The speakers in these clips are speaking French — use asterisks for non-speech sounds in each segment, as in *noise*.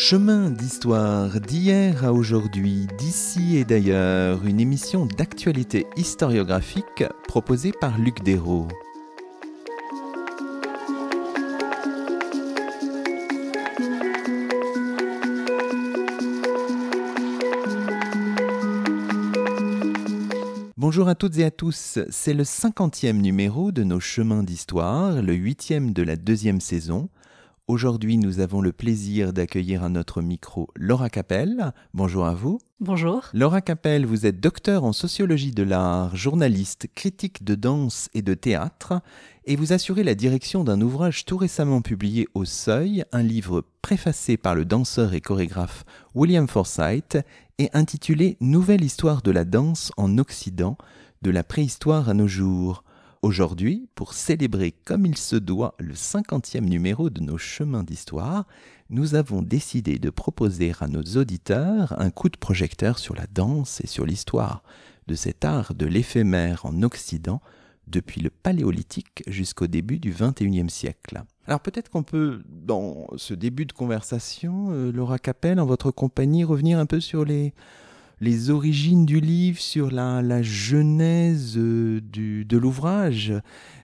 Chemin d'histoire d'hier à aujourd'hui, d'ici et d'ailleurs, une émission d'actualité historiographique proposée par Luc Dérault. Bonjour à toutes et à tous, c'est le cinquantième numéro de nos chemins d'histoire, le huitième de la deuxième saison. Aujourd'hui, nous avons le plaisir d'accueillir à notre micro Laura Capel. Bonjour à vous. Bonjour. Laura Capel, vous êtes docteur en sociologie de l'art, journaliste, critique de danse et de théâtre, et vous assurez la direction d'un ouvrage tout récemment publié au Seuil, un livre préfacé par le danseur et chorégraphe William Forsythe et intitulé Nouvelle histoire de la danse en Occident, de la préhistoire à nos jours. Aujourd'hui, pour célébrer comme il se doit le cinquantième numéro de nos chemins d'histoire, nous avons décidé de proposer à nos auditeurs un coup de projecteur sur la danse et sur l'histoire de cet art de l'éphémère en Occident depuis le Paléolithique jusqu'au début du XXIe siècle. Alors peut-être qu'on peut, dans ce début de conversation, euh, Laura Capel, en votre compagnie, revenir un peu sur les, les origines du livre, sur la, genèse euh, du, de l'ouvrage.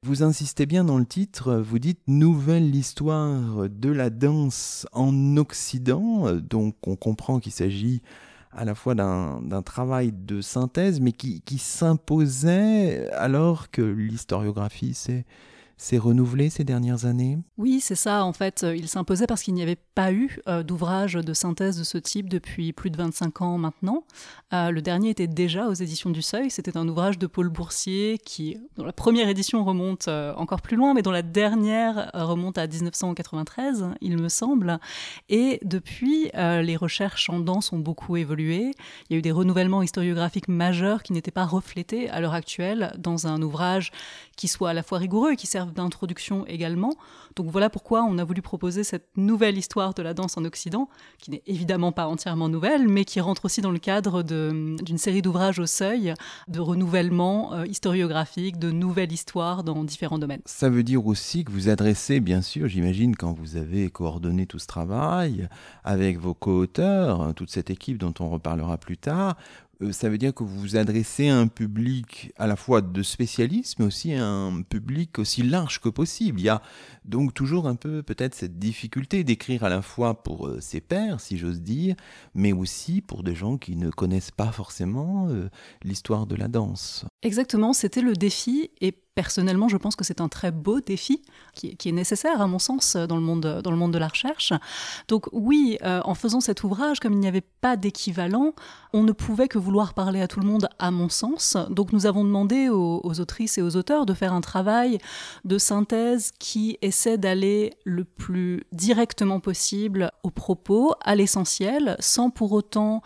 Vous insistez bien dans le titre, vous dites Nouvelle histoire de la danse en Occident, donc on comprend qu'il s'agit à la fois d'un travail de synthèse, mais qui, qui s'imposait alors que l'historiographie, c'est s'est renouvelé ces dernières années? Oui, c'est ça. En fait, euh, il s'imposait parce qu'il n'y avait pas eu euh, d'ouvrage de synthèse de ce type depuis plus de 25 ans maintenant. Euh, le dernier était déjà aux éditions du Seuil. C'était un ouvrage de Paul Boursier qui, dont la première édition remonte encore plus loin, mais dont la dernière remonte à 1993, il me semble. Et depuis, les recherches en danse ont beaucoup évolué. Il y a eu des renouvellements historiographiques majeurs qui n'étaient pas reflétés à l'heure actuelle dans un ouvrage qui soit à la fois rigoureux et qui serve d'introduction également. Donc voilà pourquoi on a voulu proposer cette nouvelle histoire de la danse en Occident, qui n'est évidemment pas entièrement nouvelle, mais qui rentre aussi dans le cadre d'une série d'ouvrages au seuil, de renouvellement euh, historiographique, de nouvelles histoires dans différents domaines. Ça veut dire aussi que vous adressez, bien sûr, j'imagine, quand vous avez coordonné tout ce travail avec vos co-auteurs, toute cette équipe dont on reparlera plus tard, ça veut dire que vous vous adressez à un public à la fois de spécialistes, mais aussi à un public aussi large que possible. Il y a donc toujours un peu peut-être cette difficulté d'écrire à la fois pour euh, ses pairs, si j'ose dire, mais aussi pour des gens qui ne connaissent pas forcément euh, l'histoire de la danse. Exactement, c'était le défi et personnellement, je pense que c'est un très beau défi qui, est nécessaire, à mon sens, dans le monde, dans le monde de la recherche. Donc oui, euh, en faisant cet ouvrage, comme il n'y avait pas d'équivalent, on ne pouvait que vouloir parler à tout le monde, à mon sens. Donc nous avons demandé aux, aux autrices et aux auteurs de faire un travail de synthèse qui essaie d'aller le plus directement possible au propos, à l'essentiel, sans pour autant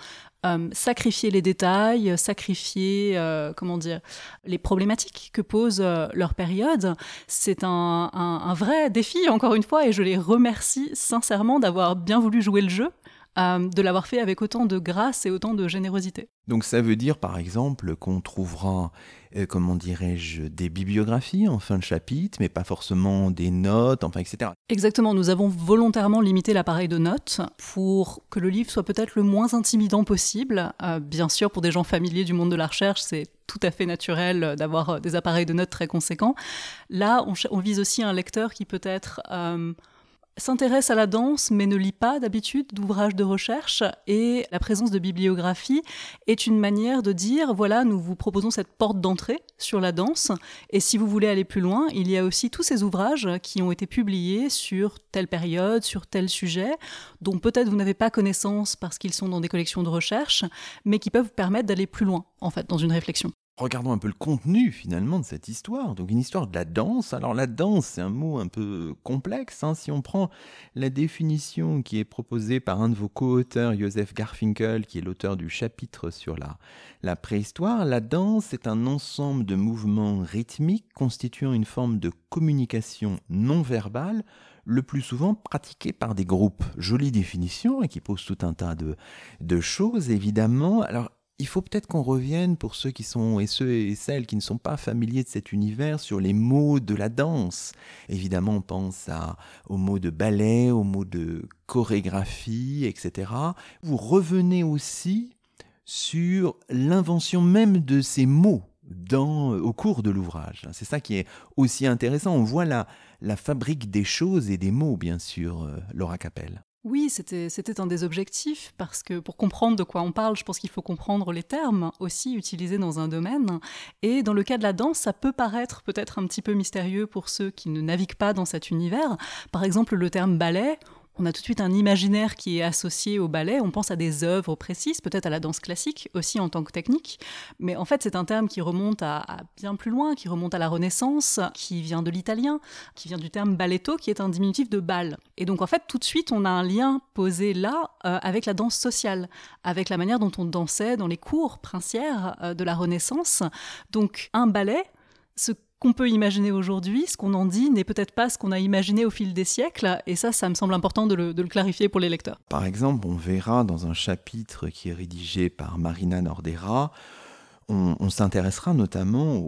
euh, sacrifier les détails, sacrifier, euh, comment dire, les problématiques que pose euh, leur période. C'est un, un, vrai défi, encore une fois, et je les remercie sincèrement d'avoir bien voulu jouer le jeu. De l'avoir fait avec autant de grâce et autant de générosité. Donc ça veut dire par exemple qu'on trouvera euh, comment dirais-je, des bibliographies en fin de chapitre, mais pas forcément des notes, enfin, etc. Exactement, nous avons volontairement limité l'appareil de notes pour que le livre soit peut-être le moins intimidant possible. Euh, bien sûr, pour des gens familiers du monde de la recherche, c'est tout à fait naturel d'avoir euh, des appareils de notes très conséquents. Là, on, vise aussi un lecteur qui peut être s'intéresse à la danse mais ne lit pas d'habitude d'ouvrages de recherche et la présence de bibliographie est une manière de dire voilà nous vous proposons cette porte d'entrée sur la danse et si vous voulez aller plus loin il y a aussi tous ces ouvrages qui ont été publiés sur telle période sur tel sujet dont peut-être vous n'avez pas connaissance parce qu'ils sont dans des collections de recherche mais qui peuvent vous permettre d'aller plus loin en fait dans une réflexion regardons un peu le contenu finalement de cette histoire. Donc une histoire de la danse. Alors la danse, c'est un mot un peu complexe. Hein. Si on prend la définition qui est proposée par un de vos co-auteurs, Joseph Garfinkel, qui est l'auteur du chapitre sur la, la préhistoire, la danse est un ensemble de mouvements rythmiques constituant une forme de communication non verbale le plus souvent pratiquée par des groupes. Jolie définition et qui pose tout un tas de, de choses évidemment. Alors il faut peut-être qu'on revienne pour ceux qui sont et ceux et celles qui ne sont pas familiers de cet univers sur les mots de la danse. Évidemment, on pense à, aux mots de ballet, aux mots de chorégraphie, etc. Vous revenez aussi sur l'invention même de ces mots dans, au cours de l'ouvrage. C'est ça qui est aussi intéressant. On voit la, la fabrique des choses et des mots, bien sûr, euh, Laura Capelle. Oui, c'était un des objectifs, parce que pour comprendre de quoi on parle, je pense qu'il faut comprendre les termes aussi utilisés dans un domaine. Et dans le cas de la danse, ça peut paraître peut-être un petit peu mystérieux pour ceux qui ne naviguent pas dans cet univers. Par exemple, le terme ballet, on a tout de suite un imaginaire qui est associé au ballet, on pense à des œuvres précises, peut-être à la danse classique aussi en tant que technique, mais en fait c'est un terme qui remonte à, bien plus loin, qui remonte à la Renaissance, qui vient de l'italien, qui vient du terme balletto, qui est un diminutif de bal. Et donc en fait tout de suite on a un lien posé là euh, avec la danse sociale, avec la manière dont on dansait dans les cours princières euh, de la Renaissance. Donc un ballet, ce qu'on peut imaginer aujourd'hui, ce qu'on en dit, n'est peut-être pas ce qu'on a imaginé au fil des siècles, et ça, ça me semble important de le, clarifier pour les lecteurs. Par exemple, on verra dans un chapitre qui est rédigé par Marina Nordera, on, s'intéressera notamment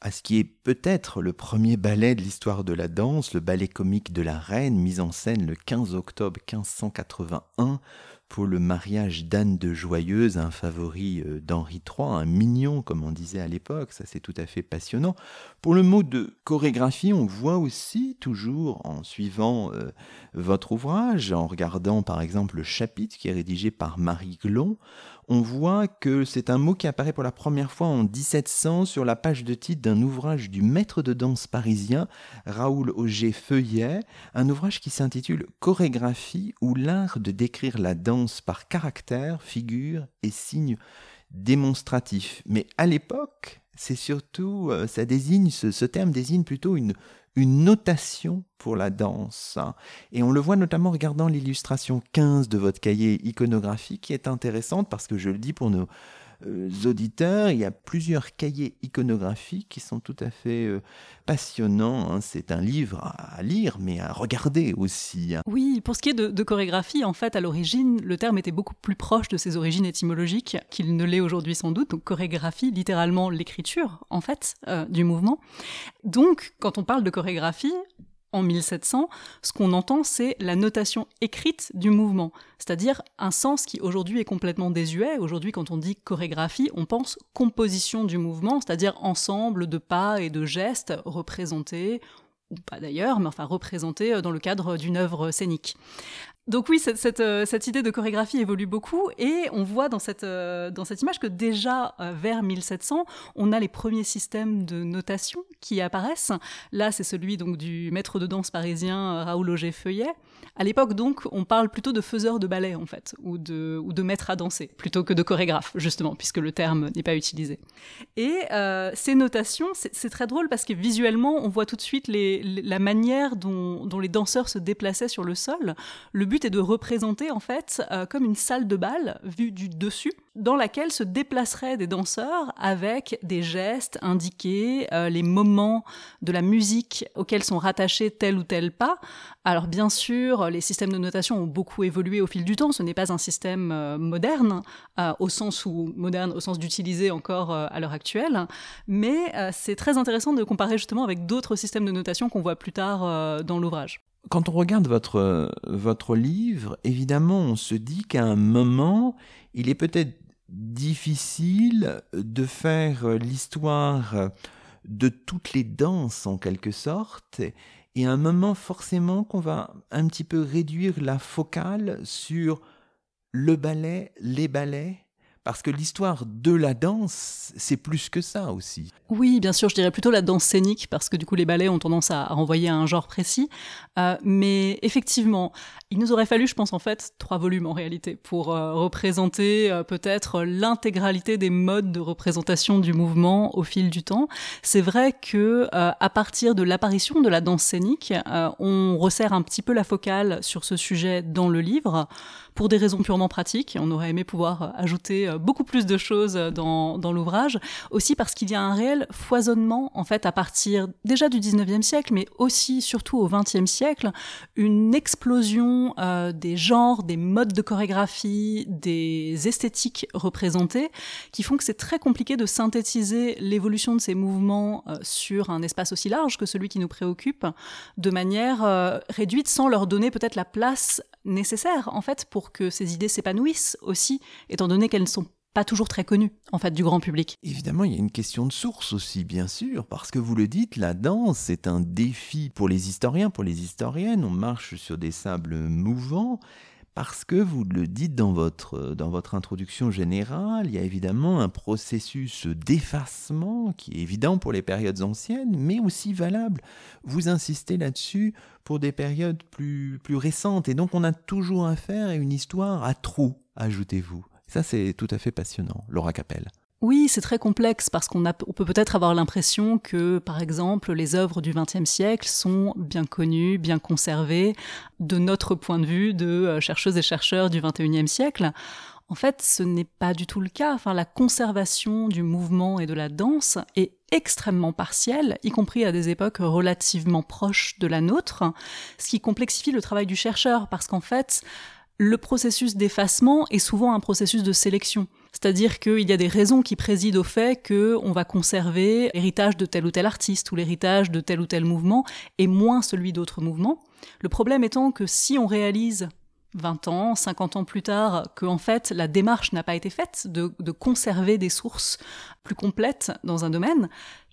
à ce qui est peut-être le premier ballet de l'histoire de la danse, le ballet comique de la Reine, mis en scène le 15 octobre 1581 pour le mariage d'Anne de Joyeuse, un favori euh, d'Henri III, un mignon comme on disait à l'époque, ça c'est tout à fait passionnant. Pour le mot de chorégraphie, on voit aussi toujours en suivant euh, votre ouvrage, en regardant par exemple le chapitre qui est rédigé par Marie Glon, on voit que c'est un mot qui apparaît pour la première fois en 1700 sur la page de titre d'un ouvrage du maître de danse parisien Raoul Auger Feuillet, un ouvrage qui s'intitule Chorégraphie ou l'art de décrire la danse par caractère, figure et signes démonstratifs. Mais à l'époque, c'est surtout, euh, ça désigne, ce terme désigne plutôt une, une notation pour la danse. Et on le voit notamment en regardant l'illustration 15 de votre cahier iconographique qui est intéressante parce que je le dis pour nos auditeurs, il y a plusieurs cahiers iconographiques qui sont tout à fait euh, passionnants. Hein. C'est un livre à lire, mais à regarder aussi. Hein. Oui, pour ce qui est de, chorégraphie, en fait, à l'origine, le terme était beaucoup plus proche de ses origines étymologiques qu'il ne l'est aujourd'hui sans doute. Donc chorégraphie, littéralement l'écriture, en fait, euh, du mouvement. Donc, quand on parle de chorégraphie, en 1700, ce qu'on entend, c'est la notation écrite du mouvement, c'est-à-dire un sens qui aujourd'hui est complètement désuet. Aujourd'hui, quand on dit chorégraphie, on pense composition du mouvement, c'est-à-dire ensemble de pas et de gestes représentés ou pas d'ailleurs, mais enfin représentés dans le cadre d'une œuvre scénique. Donc oui, cette, euh, cette, idée de chorégraphie évolue beaucoup et on voit dans cette, euh, image que déjà euh, vers 1700, on a les premiers systèmes de notation qui apparaissent. Là, c'est celui donc du maître de danse parisien Raoul Auger Feuillet. À l'époque, donc, on parle plutôt de faiseur de ballet, en fait, ou de, maître à danser, plutôt que de chorégraphe, justement, puisque le terme n'est pas utilisé. Et ces notations, c'est très drôle parce que visuellement, on voit tout de suite la manière dont, dont les danseurs se déplaçaient sur le sol. Le but est de représenter en fait euh, comme une salle de bal vue du dessus dans laquelle se déplaceraient des danseurs avec des gestes indiqués, euh, les moments de la musique auxquels sont rattachés tel ou tel pas. Alors bien sûr, les systèmes de notation ont beaucoup évolué au fil du temps, ce n'est pas un système euh, moderne, au sens où moderne au sens d'utiliser encore à l'heure actuelle, mais c'est très intéressant de comparer justement avec d'autres systèmes de notation qu'on voit plus tard dans l'ouvrage quand on regarde votre, votre livre, évidemment, on se dit qu'à un moment, il est peut-être difficile de faire l'histoire de toutes les danses en quelque sorte, et à un moment forcément qu'on va un petit peu réduire la focale sur le ballet, les ballets, parce que l'histoire de la danse, c'est plus que ça aussi. Oui, bien sûr, je dirais plutôt la danse scénique, parce que du coup les ballets ont tendance à, renvoyer à un genre précis. Euh, mais effectivement, il nous aurait fallu, je pense en fait, trois volumes en réalité, pour euh, représenter euh, peut-être l'intégralité des modes de représentation du mouvement au fil du temps. C'est vrai que à partir de l'apparition de la danse scénique, on resserre un petit peu la focale sur ce sujet dans le livre, pour des raisons purement pratiques. On aurait aimé pouvoir ajouter beaucoup plus de choses dans, dans l'ouvrage, aussi parce qu'il y a un réel foisonnement, en fait, à partir déjà du 19e siècle, mais aussi, surtout au 20e siècle, une explosion euh, des genres, des modes de chorégraphie, des esthétiques représentées, qui font que c'est très compliqué de synthétiser l'évolution de ces mouvements euh, sur un espace aussi large que celui qui nous préoccupe, de manière euh, réduite, sans leur donner peut-être la place nécessaire, en fait, pour que ces idées s'épanouissent aussi, étant donné qu'elles ne sont toujours très connues, en fait, du grand public. Évidemment, il y a une question de source aussi, bien sûr, parce que vous le dites, la danse, c'est un défi pour les historiens, pour les historiennes. On marche sur des sables mouvants. Parce que vous le dites dans votre, dans votre introduction générale, il y a évidemment un processus d'effacement qui est évident pour les périodes anciennes, mais aussi valable. Vous insistez là-dessus pour des périodes plus, plus récentes. Et donc on a toujours affaire à une histoire à trous, ajoutez-vous. Ça, c'est tout à fait passionnant, Laura Capelle. Oui, c'est très complexe parce qu'on on peut peut-être avoir l'impression que, par exemple, les œuvres du XXe siècle sont bien connues, bien conservées, de notre point de vue de euh, chercheuses et chercheurs du XXIe siècle. En fait, ce n'est pas du tout le cas. La conservation du mouvement et de la danse est extrêmement partielle, y compris à des époques relativement proches de la nôtre, ce qui complexifie le travail du chercheur parce qu'en fait, le processus d'effacement est souvent un processus de sélection. C'est-à-dire qu'il y a des raisons qui président au fait qu'on va conserver l'héritage de tel ou tel artiste ou l'héritage de tel ou tel mouvement et moins celui d'autres mouvements. Le problème étant que si on réalise 20 ans, 50 ans plus tard, que en fait la démarche n'a pas été faite de, de conserver des sources plus complètes dans un domaine,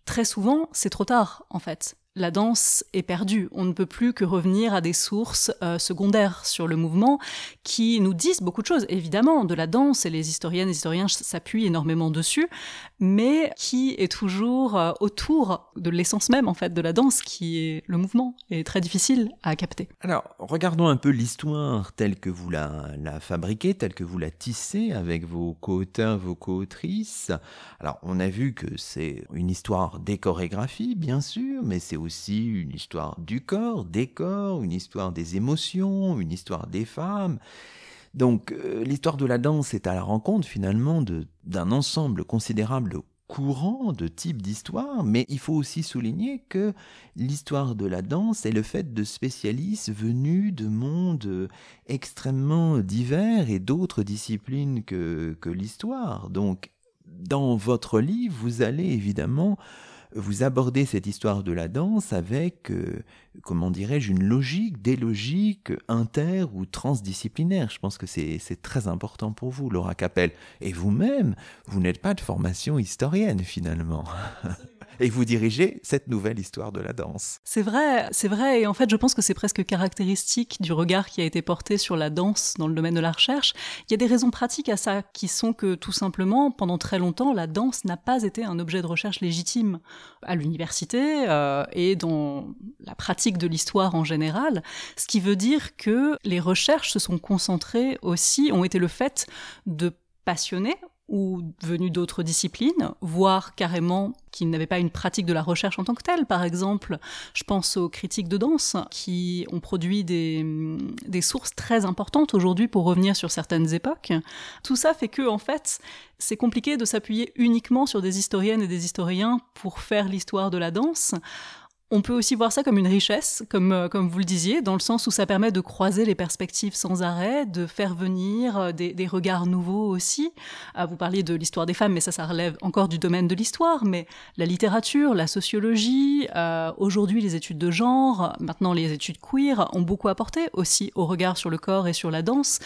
très souvent c'est trop tard en fait la danse est perdue. On ne peut plus que revenir à des sources euh, secondaires sur le mouvement qui nous disent beaucoup de choses. Évidemment, de la danse, et les historiennes et historiens s'appuient énormément dessus, mais qui est toujours euh, autour de l'essence même, en fait, de la danse, qui est le mouvement, et très difficile à capter. Alors, regardons un peu l'histoire telle que vous la, la fabriquez, telle que vous la tissez avec vos co-auteurs, vos co-autrices. Alors, on a vu que c'est une histoire des chorégraphies, bien sûr, mais c'est aussi une histoire du corps, des corps, une histoire des émotions, une histoire des femmes. Donc euh, l'histoire de la danse est à la rencontre finalement d'un ensemble considérable courant de types d'histoires, mais il faut aussi souligner que l'histoire de la danse est le fait de spécialistes venus de mondes extrêmement divers et d'autres disciplines que, que l'histoire. Donc dans votre livre, vous allez évidemment vous abordez cette histoire de la danse avec, euh, comment dirais-je, une logique, des logiques inter ou transdisciplinaires. Je pense que c'est très important pour vous, Laura Capel. Et vous-même, vous n'êtes pas de formation historienne finalement. Et vous dirigez cette nouvelle histoire de la danse. C'est vrai, c'est vrai, et en fait je pense que c'est presque caractéristique du regard qui a été porté sur la danse dans le domaine de la recherche. Il y a des raisons pratiques à ça qui sont que tout simplement, pendant très longtemps, la danse n'a pas été un objet de recherche légitime à l'université euh, et dans la pratique de l'histoire en général, ce qui veut dire que les recherches se sont concentrées aussi, ont été le fait de passionnés ou venus d'autres disciplines, voire carrément qui n'avaient pas une pratique de la recherche en tant que telle. Par exemple, je pense aux critiques de danse qui ont produit des, des sources très importantes aujourd'hui pour revenir sur certaines époques. Tout ça fait que, en fait, c'est compliqué de s'appuyer uniquement sur des historiennes et des historiens pour faire l'histoire de la danse. On peut aussi voir ça comme une richesse, comme, euh, comme vous le disiez, dans le sens où ça permet de croiser les perspectives sans arrêt, de faire venir euh, des, des regards nouveaux aussi. Ah, vous parliez de l'histoire des femmes, mais ça, ça relève encore du domaine de l'histoire, mais la littérature, la sociologie, euh, aujourd'hui les études de genre, maintenant les études queer ont beaucoup apporté aussi au regard sur le corps et sur la danse.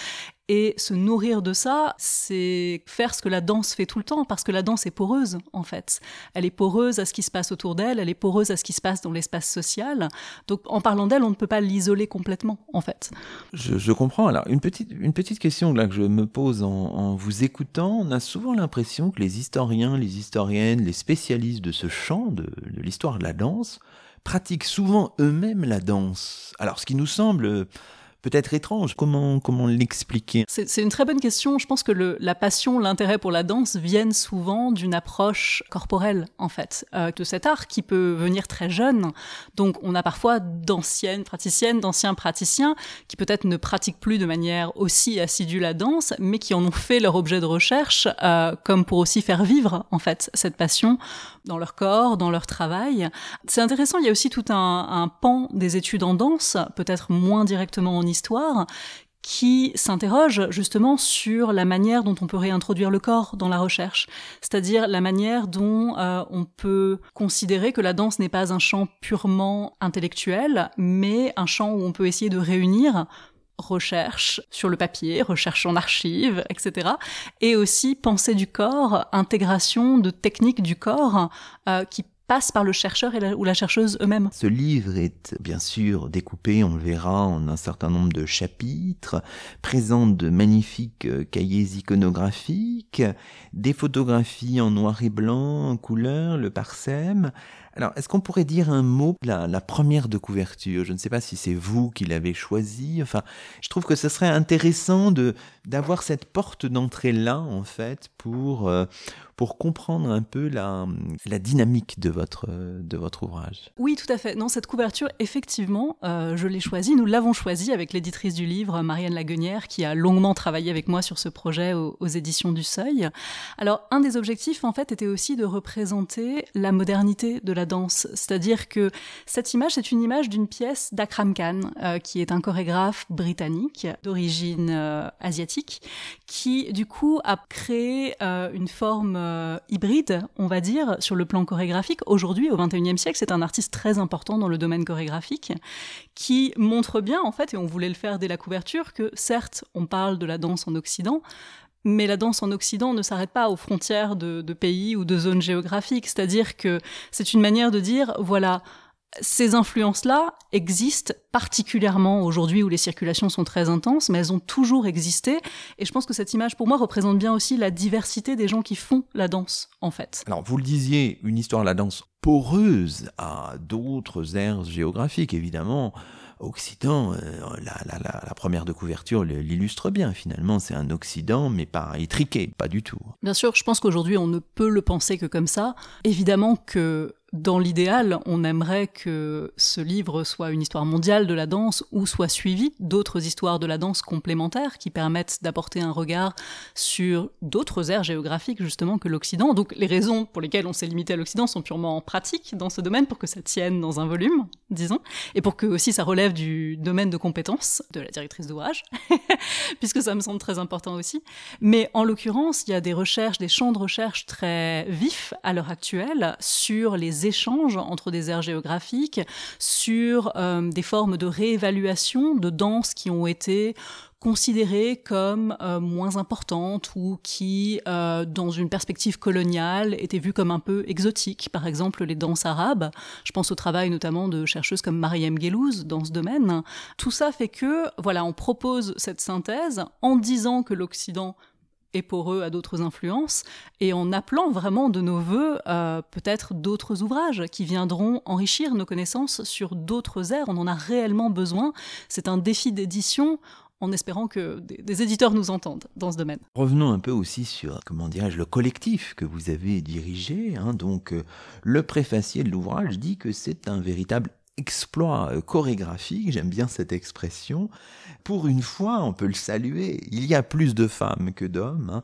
Et se nourrir de ça, c'est faire ce que la danse fait tout le temps, parce que la danse est poreuse, en fait. Elle est poreuse à ce qui se passe autour d'elle, elle est poreuse à ce qui se passe dans l'espace social. Donc, en parlant d'elle, on ne peut pas l'isoler complètement, en fait. Je, comprends. Alors, une petite, une petite question que je me pose en, vous écoutant, on a souvent l'impression que les historiens, les historiennes, les spécialistes de ce champ, de l'histoire de la danse, pratiquent souvent eux-mêmes la danse. Alors, ce qui nous semble peut-être étrange. Comment, comment l'expliquer? C'est une très bonne question. Je pense que la passion, l'intérêt pour la danse viennent souvent d'une approche corporelle, en fait, euh, de cet art qui peut venir très jeune. Donc, on a parfois d'anciennes praticiennes, d'anciens praticiens qui peut-être ne pratiquent plus de manière aussi assidue la danse, mais qui en ont fait leur objet de recherche, euh, comme pour aussi faire vivre, en fait, cette passion dans leur corps, dans leur travail. C'est intéressant, il y a aussi tout un, un pan des études en danse, peut-être moins directement en histoire, qui s'interroge justement sur la manière dont on peut réintroduire le corps dans la recherche, c'est-à-dire la manière dont euh, on peut considérer que la danse n'est pas un champ purement intellectuel, mais un champ où on peut essayer de réunir recherche sur le papier, recherche en archives, etc. Et aussi pensée du corps, intégration de techniques du corps euh, qui passe par le chercheur et ou la chercheuse eux-mêmes. Ce livre est bien sûr découpé, on le verra, en un certain nombre de chapitres, présente de magnifiques euh, cahiers iconographiques, des photographies en noir et blanc, en couleur, le parsème. Alors, est-ce qu'on pourrait dire un mot la, la première de couverture? Je ne sais pas si c'est vous qui l'avez choisi. Enfin, je trouve que ce serait intéressant de d'avoir cette porte d'entrée là, en fait, pour euh, pour comprendre un peu la, dynamique de votre, de votre ouvrage. Oui, tout à fait. Non, cette couverture, effectivement, euh, je l'ai choisie. Nous l'avons choisie avec l'éditrice du livre, Marianne Laguenière, qui a longuement travaillé avec moi sur ce projet aux, éditions du Seuil. Alors, un des objectifs, en fait, était aussi de représenter la modernité de la danse. C'est-à-dire que cette image, c'est une image d'une pièce d'Akram Khan, euh, qui est un chorégraphe britannique d'origine euh, asiatique, qui, du coup, a créé une forme euh, hybride, on va dire, sur le plan chorégraphique. Aujourd'hui, au XXIe siècle, c'est un artiste très important dans le domaine chorégraphique qui montre bien, en fait, et on voulait le faire dès la couverture, que certes, on parle de la danse en Occident, mais la danse en Occident ne s'arrête pas aux frontières de, de pays ou de zones géographiques. C'est-à-dire que c'est une manière de dire, voilà, ces influences-là existent particulièrement aujourd'hui où les circulations sont très intenses, mais elles ont toujours existé. Et je pense que cette image, pour moi, représente bien aussi la diversité des gens qui font la danse, en fait. Alors, vous le disiez, une histoire de la danse poreuse à d'autres aires géographiques, évidemment. Occident, euh, la, la, la, la, première de couverture l'illustre bien. Finalement, c'est un Occident, mais pas étriqué, pas du tout. Bien sûr, je pense qu'aujourd'hui, on ne peut le penser que comme ça. Évidemment que dans l'idéal, on aimerait que ce livre soit une histoire mondiale de la danse ou soit suivi d'autres histoires de la danse complémentaires qui permettent d'apporter un regard sur d'autres aires géographiques justement que l'Occident. Donc les raisons pour lesquelles on s'est limité à l'Occident sont purement pratiques dans ce domaine pour que ça tienne dans un volume, disons, et pour que aussi ça relève du domaine de compétence de la directrice d'ouvrage, *laughs* puisque ça me semble très important aussi. Mais en l'occurrence, il y a des recherches, des champs de recherche très vifs à l'heure actuelle sur les échanges entre des aires géographiques, sur euh, des formes de réévaluation de danse qui ont été considérées comme euh, moins importantes ou qui, euh, dans une perspective coloniale, étaient vues comme un peu exotiques. Par exemple, les danses arabes. Je pense au travail notamment de chercheuses comme Mariam Gelouz dans ce domaine. Tout ça fait que, voilà, on propose cette synthèse en disant que l'Occident et pour eux à d'autres influences, et en appelant vraiment de nos voeux euh, peut-être d'autres ouvrages qui viendront enrichir nos connaissances sur d'autres aires. On en a réellement besoin. C'est un défi d'édition en espérant que des, éditeurs nous entendent dans ce domaine. Revenons un peu aussi sur, comment le collectif que vous avez dirigé. Hein. Donc, euh, le préfacier de l'ouvrage dit que c'est un véritable exploit chorégraphique, j'aime bien cette expression. Pour une fois, on peut le saluer, il y a plus de femmes que d'hommes.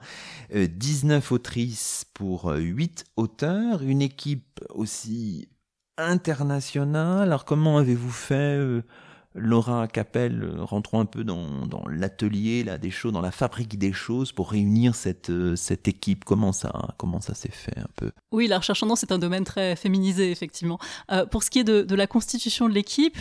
Hein. 19 autrices pour 8 auteurs, une équipe aussi internationale. Alors comment avez-vous fait Laura Capel, euh, rentrons un peu dans, dans l'atelier là des choses, dans la fabrique des choses pour réunir cette, euh, cette équipe. Comment ça, comment ça s'est fait un peu? Oui, la recherche en danse c'est un domaine très féminisé effectivement. Euh, pour ce qui est de, de la constitution de l'équipe,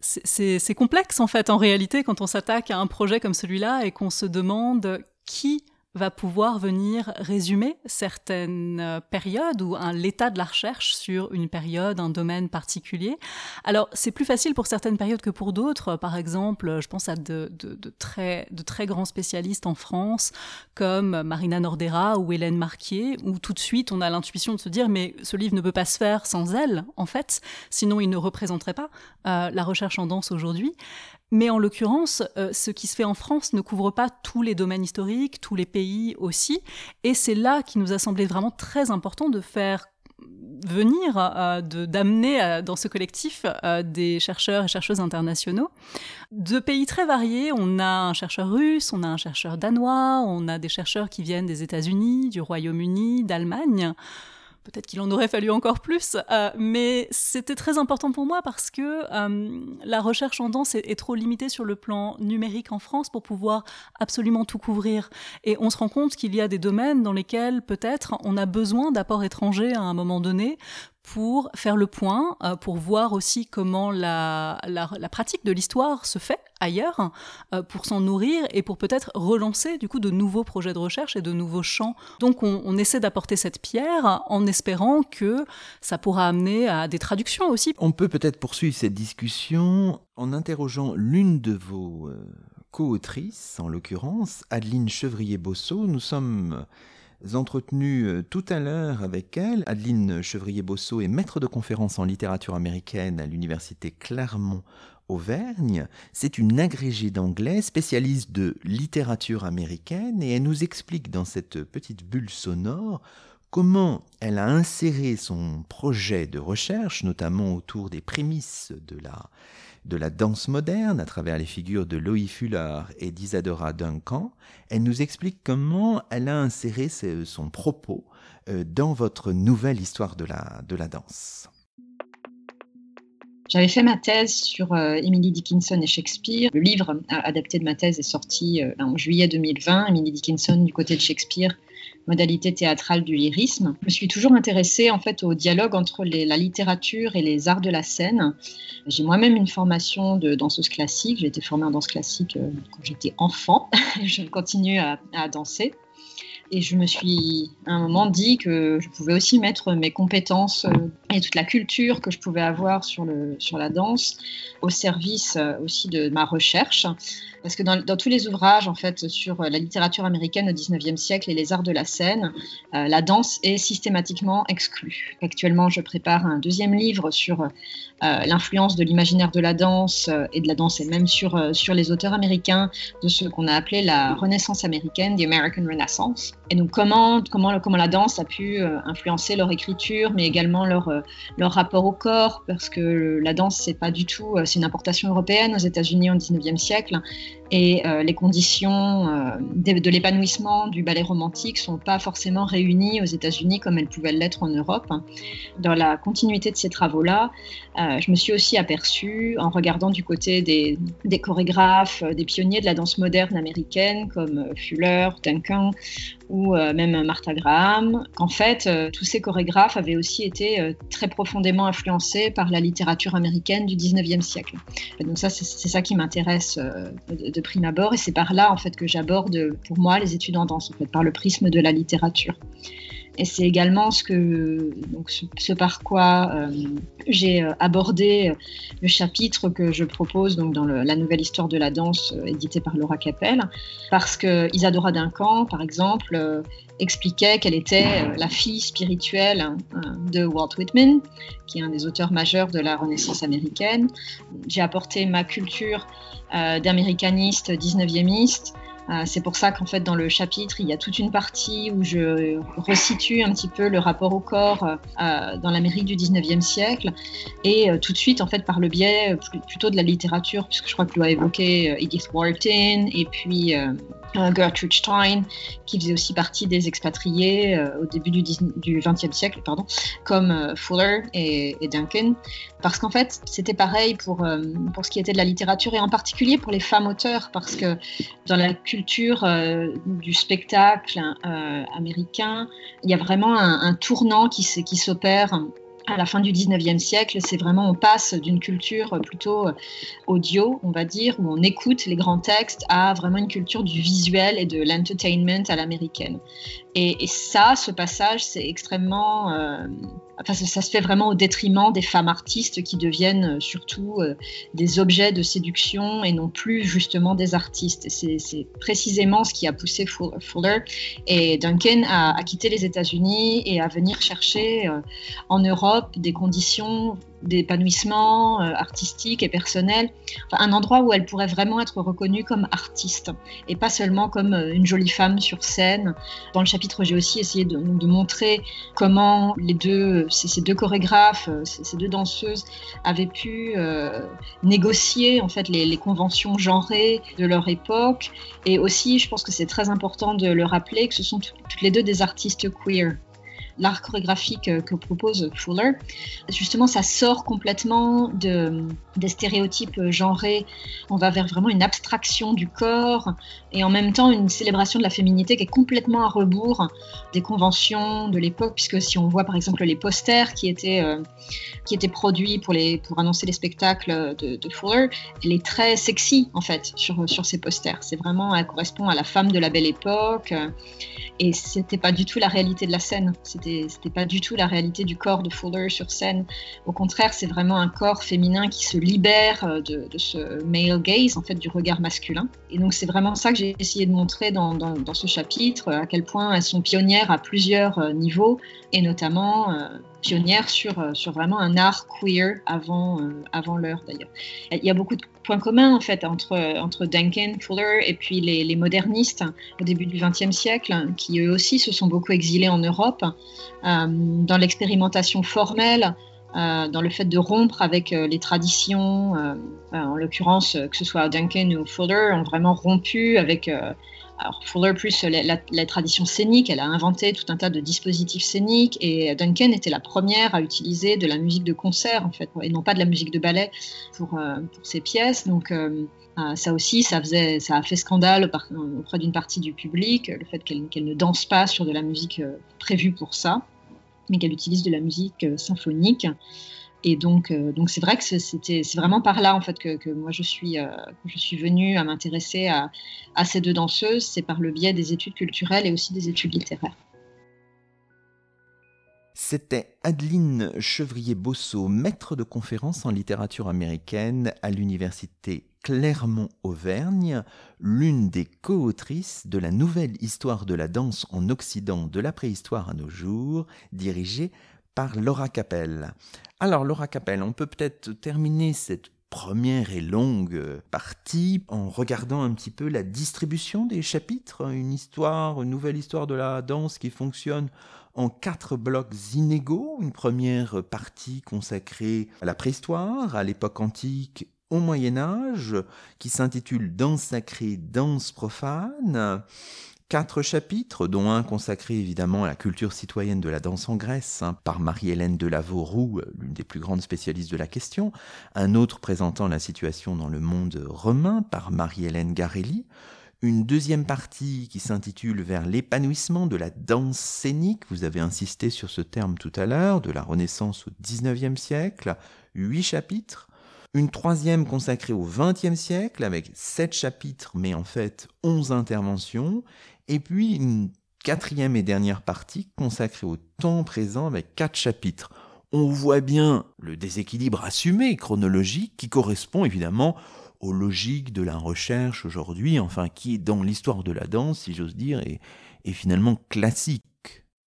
c'est complexe en fait en réalité quand on s'attaque à un projet comme celui-là et qu'on se demande qui va pouvoir venir résumer certaines euh, périodes ou l'état de la recherche sur une période, un domaine particulier. Alors, c'est plus facile pour certaines périodes que pour d'autres. Par exemple, je pense à de, de, de, très, de très grands spécialistes en France, comme Marina Nordera ou Hélène Marquier, où tout de suite on a l'intuition de se dire mais ce livre ne peut pas se faire sans elle, en fait, sinon il ne représenterait pas euh, la recherche en danse aujourd'hui. Mais en l'occurrence, euh, ce qui se fait en France ne couvre pas tous les domaines historiques, tous les pays aussi. Et c'est là qu'il nous a semblé vraiment très important de faire venir, euh, d'amener euh, dans ce collectif des chercheurs et chercheuses internationaux de pays très variés. On a un chercheur russe, on a un chercheur danois, on a des chercheurs qui viennent des États-Unis, du Royaume-Uni, d'Allemagne. Peut-être qu'il en aurait fallu encore plus, euh, mais c'était très important pour moi parce que euh, la recherche en danse est, trop limitée sur le plan numérique en France pour pouvoir absolument tout couvrir. Et on se rend compte qu'il y a des domaines dans lesquels peut-être on a besoin d'apports étrangers à un moment donné pour faire le point, euh, pour voir aussi comment la, pratique de l'histoire se fait ailleurs, euh, pour s'en nourrir et pour peut-être relancer du coup de nouveaux projets de recherche et de nouveaux champs. Donc on, on essaie d'apporter cette pierre en espérant que ça pourra amener à des traductions aussi. On peut peut-être poursuivre cette discussion en interrogeant l'une de vos euh, co-autrices, en l'occurrence Adeline Chevrier-Bosso. Nous sommes entretenu euh, tout à l'heure avec elle. Adeline Chevrier-Bosso est maître de conférence en littérature américaine à l'université Clermont Auvergne. C'est une agrégée d'anglais, spécialiste de littérature américaine, et elle nous explique dans cette petite bulle sonore comment elle a inséré son projet de recherche, notamment autour des prémices de la de la danse moderne à travers les figures de Loïc Fuller et d'Isadora Duncan. Elle nous explique comment elle a inséré son propos euh, dans votre nouvelle histoire de la, de la danse. J'avais fait ma thèse sur euh, Emily Dickinson et Shakespeare. Le livre euh, adapté de ma thèse est sorti en juillet 2020. Emily Dickinson du côté de Shakespeare modalité théâtrale du lyrisme. Je me suis toujours intéressée en fait au dialogue entre la littérature et les arts de la scène. J'ai moi-même une formation de danseuse classique. J'ai été formée en danse classique euh, quand j'étais enfant. *laughs* je continue à, danser. Et je me suis à un moment dit que je pouvais aussi mettre mes compétences euh, et toute la culture que je pouvais avoir sur la danse au service euh, aussi de ma recherche. Parce que dans, tous les ouvrages en fait sur la littérature américaine au 19e siècle et les arts de la scène, euh, la danse est systématiquement exclue. Actuellement, je prépare un deuxième livre sur euh, l'influence de l'imaginaire de la danse euh, et de la danse et même sur, sur les auteurs américains de ce qu'on a appelé la Renaissance américaine, the American Renaissance. Et donc comment, comment, comment la danse a pu influencer leur écriture, mais également leur, leur rapport au corps, parce que la danse, c'est pas du tout, c'est une importation européenne aux États-Unis au 19e siècle et euh, les conditions euh, de, l'épanouissement du ballet romantique sont pas forcément réunies aux États-Unis comme elles pouvaient l'être en Europe. Dans la continuité de ces travaux-là, euh, je me suis aussi aperçue, en regardant du côté des, des, chorégraphes, des pionniers de la danse moderne américaine comme Fuller, Duncan ou même Martha Graham, qu'en fait, tous ces chorégraphes avaient aussi été très profondément influencés par la littérature américaine du 19e siècle. Et donc ça, c'est ça qui m'intéresse de prime abord, et c'est par là en fait que j'aborde pour moi les études en danse, en fait, par le prisme de la littérature. Et c'est également ce, par quoi euh, j'ai euh, abordé le chapitre que je propose donc, dans la nouvelle histoire de la danse euh, éditée par Laura Capel, parce que Isadora Duncan, par exemple, expliquait qu'elle était la fille spirituelle hein, de Walt Whitman, qui est un des auteurs majeurs de la Renaissance américaine. J'ai apporté ma culture d'américaniste 19e euh, c'est pour ça qu'en fait dans le chapitre il y a toute une partie où je resitue un petit peu le rapport au corps euh, dans l'Amérique du 19e siècle. Et euh, tout de suite en fait par le biais plutôt de la littérature puisque je crois que tu as évoqué Edith Wharton et puis Gertrude Stein, qui faisait aussi partie des expatriés au début du, 20e siècle, pardon, comme Fuller et, Duncan. Parce qu'en fait, c'était pareil pour, pour ce qui était de la littérature et en particulier pour les femmes auteurs, parce que dans la culture euh, du spectacle euh, américain, il y a vraiment un, tournant qui s'opère à la fin du 19e siècle, c'est vraiment, on passe d'une culture plutôt audio, on va dire, où on écoute les grands textes, à vraiment une culture du visuel et de l'entertainment à l'américaine. Et, ça, ce passage, c'est extrêmement euh, Enfin, ça, se fait vraiment au détriment des femmes artistes qui deviennent euh, surtout euh, des objets de séduction et non plus justement des artistes. C'est précisément ce qui a poussé Fuller et Duncan à, quitter les États-Unis et à venir chercher euh, en Europe des conditions d'épanouissement euh, artistique et personnel, un endroit où elle pourrait vraiment être reconnue comme artiste et pas seulement comme euh, une jolie femme sur scène. Dans le chapitre, j'ai aussi essayé de, montrer comment les deux, ces, deux chorégraphes, euh, ces, deux danseuses avaient pu négocier en fait les, conventions genrées de leur époque. Et aussi, je pense que c'est très important de le rappeler que ce sont toutes les deux des artistes queer l'art chorégraphique euh, que propose Fuller, justement, ça sort complètement de, des stéréotypes genrés. On va vers vraiment une abstraction du corps et en même temps une célébration de la féminité qui est complètement à rebours des conventions de l'époque, puisque si on voit par exemple les posters qui étaient, euh, qui étaient produits pour, les, pour annoncer les spectacles de, Fuller, elle est très sexy en fait sur, sur ces posters. C'est vraiment, elle correspond à la femme de la belle époque et c'était pas du tout la réalité de la scène. C'était pas du tout la réalité du corps de Fuller sur scène. Au contraire, c'est vraiment un corps féminin qui se libère euh, de, ce male gaze, en fait, du regard masculin. Et donc, c'est vraiment ça que j'ai essayé de montrer dans, dans, ce chapitre, à quel point elles sont pionnières à plusieurs euh, niveaux, et notamment euh, pionnières sur, sur vraiment un art queer avant, avant l'heure d'ailleurs. Il y a beaucoup de points communs en fait entre, entre Duncan, Fuller et puis les, modernistes au début du XXe siècle, qui eux aussi se sont beaucoup exilés en Europe euh, dans l'expérimentation formelle, euh, dans le fait de rompre avec euh, les traditions, en l'occurrence, que ce soit Duncan ou Fuller, ont vraiment rompu avec alors Fuller plus la, tradition scénique, elle a inventé tout un tas de dispositifs scéniques et Duncan était la première à utiliser de la musique de concert en fait et non pas de la musique de ballet pour, pour ses pièces. Donc ça aussi, ça, faisait, ça a fait scandale auprès d'une partie du public, le fait qu'elle ne danse pas sur de la musique prévue pour ça mais qu'elle utilise de la musique euh, symphonique. Et donc, euh, donc c'est vrai que c'était, c'est vraiment par là en fait que, moi je suis, euh, je suis venue à m'intéresser à, à, ces deux danseuses. C'est par le biais des études culturelles et aussi des études littéraires. C'était Adeline Chevrier-Bosso, maître de conférence en littérature américaine à l'université Clermont-Auvergne, l'une des co-autrices de la nouvelle histoire de la danse en Occident de la préhistoire à nos jours, dirigée par Laura Capel. Alors Laura Capel, on peut peut-être terminer cette première et longue partie en regardant un petit peu la distribution des chapitres, une histoire, une nouvelle histoire de la danse qui fonctionne en quatre blocs inégaux. Une première partie consacrée à la préhistoire, à l'époque antique au Moyen Âge, qui s'intitule Danse sacrée, danse profane. Quatre chapitres, dont un consacré évidemment à la culture citoyenne de la danse en Grèce, hein, par Marie-Hélène de Lavauroux, l'une des plus grandes spécialistes de la question, un autre présentant la situation dans le monde romain, par Marie-Hélène Garelli, une deuxième partie qui s'intitule Vers l'épanouissement de la danse scénique, vous avez insisté sur ce terme tout à l'heure, de la Renaissance au XIXe siècle, huit chapitres, une troisième consacrée au XXe siècle avec sept chapitres mais en fait onze interventions, et puis une quatrième et dernière partie consacrée au temps présent avec quatre chapitres. On voit bien le déséquilibre assumé chronologique qui correspond évidemment aux logiques de la recherche aujourd'hui, enfin qui dans l'histoire de la danse, si j'ose dire, est, est finalement classique.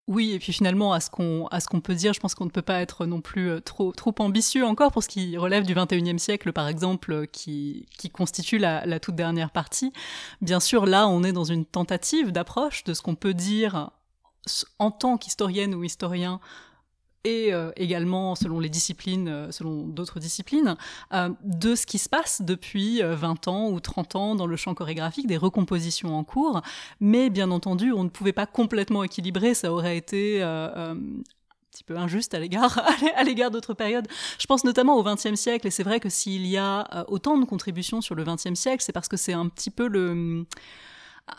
Oui, et puis finalement, à ce qu'on peut dire, je pense qu'on ne peut pas être non plus euh, trop trop ambitieux encore pour ce qui relève du 21e siècle, par exemple, euh, qui qui constitue la toute dernière partie. Bien sûr, là, on est dans une tentative d'approche de ce qu'on peut dire en tant qu'historienne ou historien et euh, également selon les disciplines, euh, selon d'autres disciplines, euh, de ce qui se passe depuis 20 ans ou 30 ans dans le champ chorégraphique, des recompositions en cours. Mais bien entendu, on ne pouvait pas complètement équilibrer, ça aurait été un petit peu injuste à l'égard *laughs* à l'égard d'autres périodes. Je pense notamment au XXe siècle, et c'est vrai que s'il y a autant de contributions sur le XXe siècle, c'est parce que c'est un petit peu le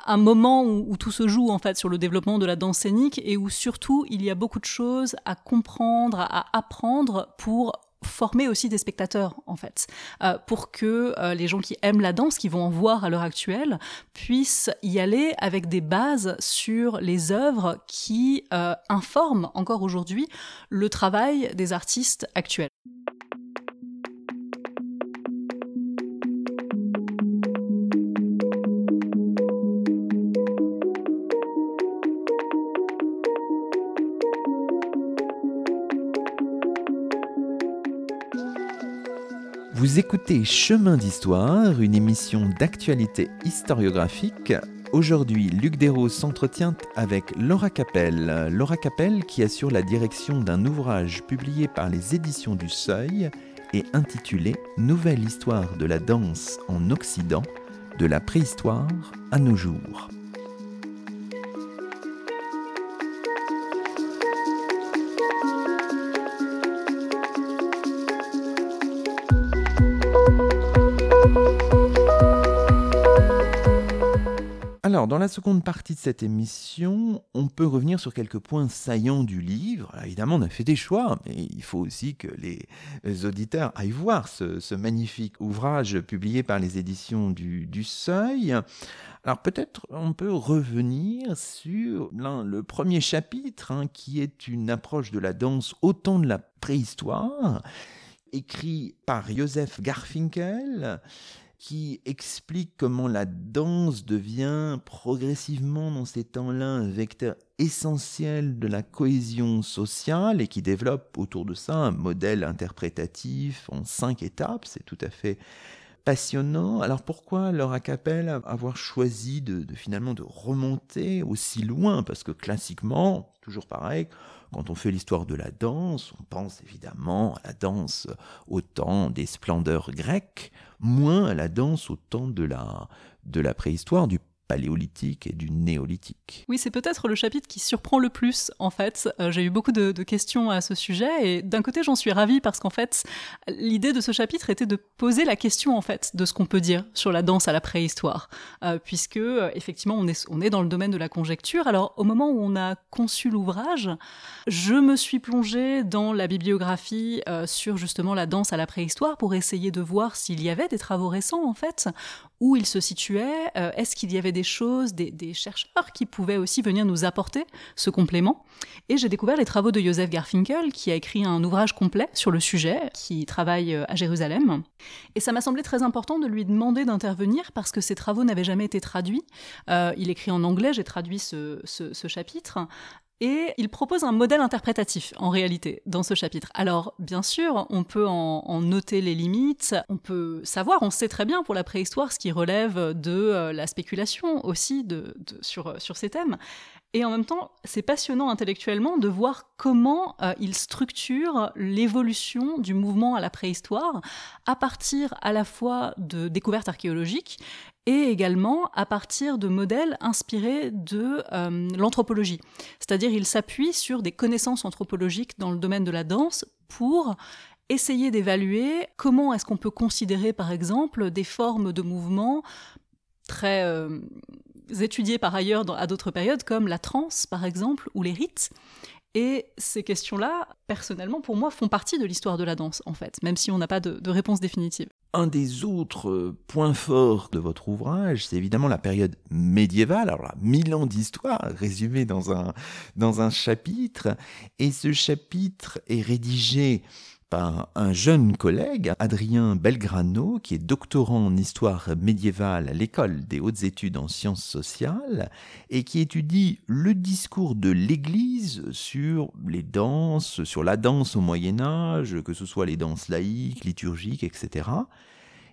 un moment où, tout se joue en fait sur le développement de la danse scénique et où surtout il y a beaucoup de choses à comprendre, à apprendre pour former aussi des spectateurs en fait, euh, pour que euh, les gens qui aiment la danse, qui vont en voir à l'heure actuelle, puissent y aller avec des bases sur les œuvres qui euh, informent encore aujourd'hui le travail des artistes actuels. Vous écoutez Chemin d'Histoire, une émission d'actualité historiographique. Aujourd'hui, Luc Desros s'entretient avec Laura Capel. Laura Capel qui assure la direction d'un ouvrage publié par les éditions du Seuil et intitulé Nouvelle histoire de la danse en Occident, de la préhistoire à nos jours. Dans la seconde partie de cette émission, on peut revenir sur quelques points saillants du livre. évidemment, on a fait des choix, mais il faut aussi que les auditeurs aillent voir ce, magnifique ouvrage publié par les éditions du, Seuil. Alors peut-être on peut revenir sur le premier chapitre, hein, qui est une approche de la danse au temps de la préhistoire, écrit par Joseph Garfinkel qui explique comment la danse devient progressivement dans ces temps-là un vecteur essentiel de la cohésion sociale et qui développe autour de ça un modèle interprétatif en cinq étapes. C'est tout à fait passionnant. Alors pourquoi Laura Capel avoir choisi de, finalement de remonter aussi loin? Parce que classiquement, toujours pareil, quand on fait l'histoire de la danse, on pense évidemment à la danse au temps des splendeurs grecques, moins à la danse au temps de la, de la préhistoire, du paléolithique et du néolithique. Oui, c'est peut-être le chapitre qui surprend le plus, en fait. Euh, j'ai eu beaucoup de, questions à ce sujet, et d'un côté, j'en suis ravie parce qu'en fait, l'idée de ce chapitre était de poser la question, en fait, de ce qu'on peut dire sur la danse à la préhistoire, euh, puisque, euh, effectivement, on est, on est dans le domaine de la conjecture. Alors, au moment où on a conçu l'ouvrage, je me suis plongée dans la bibliographie sur justement la danse à la préhistoire pour essayer de voir s'il y avait des travaux récents, en fait, où il se situait, euh, est-ce qu'il y avait des choses, des, chercheurs qui pouvaient aussi venir nous apporter ce complément? Et j'ai découvert les travaux de Joseph Garfinkel, qui a écrit un ouvrage complet sur le sujet, qui travaille euh, à Jérusalem. Et ça m'a semblé très important de lui demander d'intervenir parce que ses travaux n'avaient jamais été traduits. Euh, il écrit en anglais, j'ai traduit ce, ce chapitre. Et il propose un modèle interprétatif, en réalité, dans ce chapitre. Alors, bien sûr, on peut en, noter les limites, on peut savoir, on sait très bien pour la préhistoire ce qui relève de euh, la spéculation aussi de, sur, sur ces thèmes. Et en même temps, c'est passionnant intellectuellement de voir comment euh, il structure l'évolution du mouvement à la préhistoire à partir à la fois de découvertes archéologiques et également à partir de modèles inspirés de euh, l'anthropologie. C'est-à-dire il s'appuie sur des connaissances anthropologiques dans le domaine de la danse pour essayer d'évaluer comment est-ce qu'on peut considérer par exemple des formes de mouvement très euh, étudiées par ailleurs à d'autres périodes comme la trance par exemple ou les rites et ces questions-là, personnellement, pour moi, font partie de l'histoire de la danse, en fait, même si on n'a pas de, réponse définitive. Un des autres euh, points forts de votre ouvrage, c'est évidemment la période médiévale, alors là, mille ans d'histoire *laughs* résumé dans un, dans un chapitre, et ce chapitre est rédigé par un jeune collègue, Adrien Belgrano, qui est doctorant en histoire médiévale à l'école des hautes études en sciences sociales et qui étudie le discours de l'Église sur les danses, sur la danse au Moyen Âge, que ce soit les danses laïques, liturgiques, etc.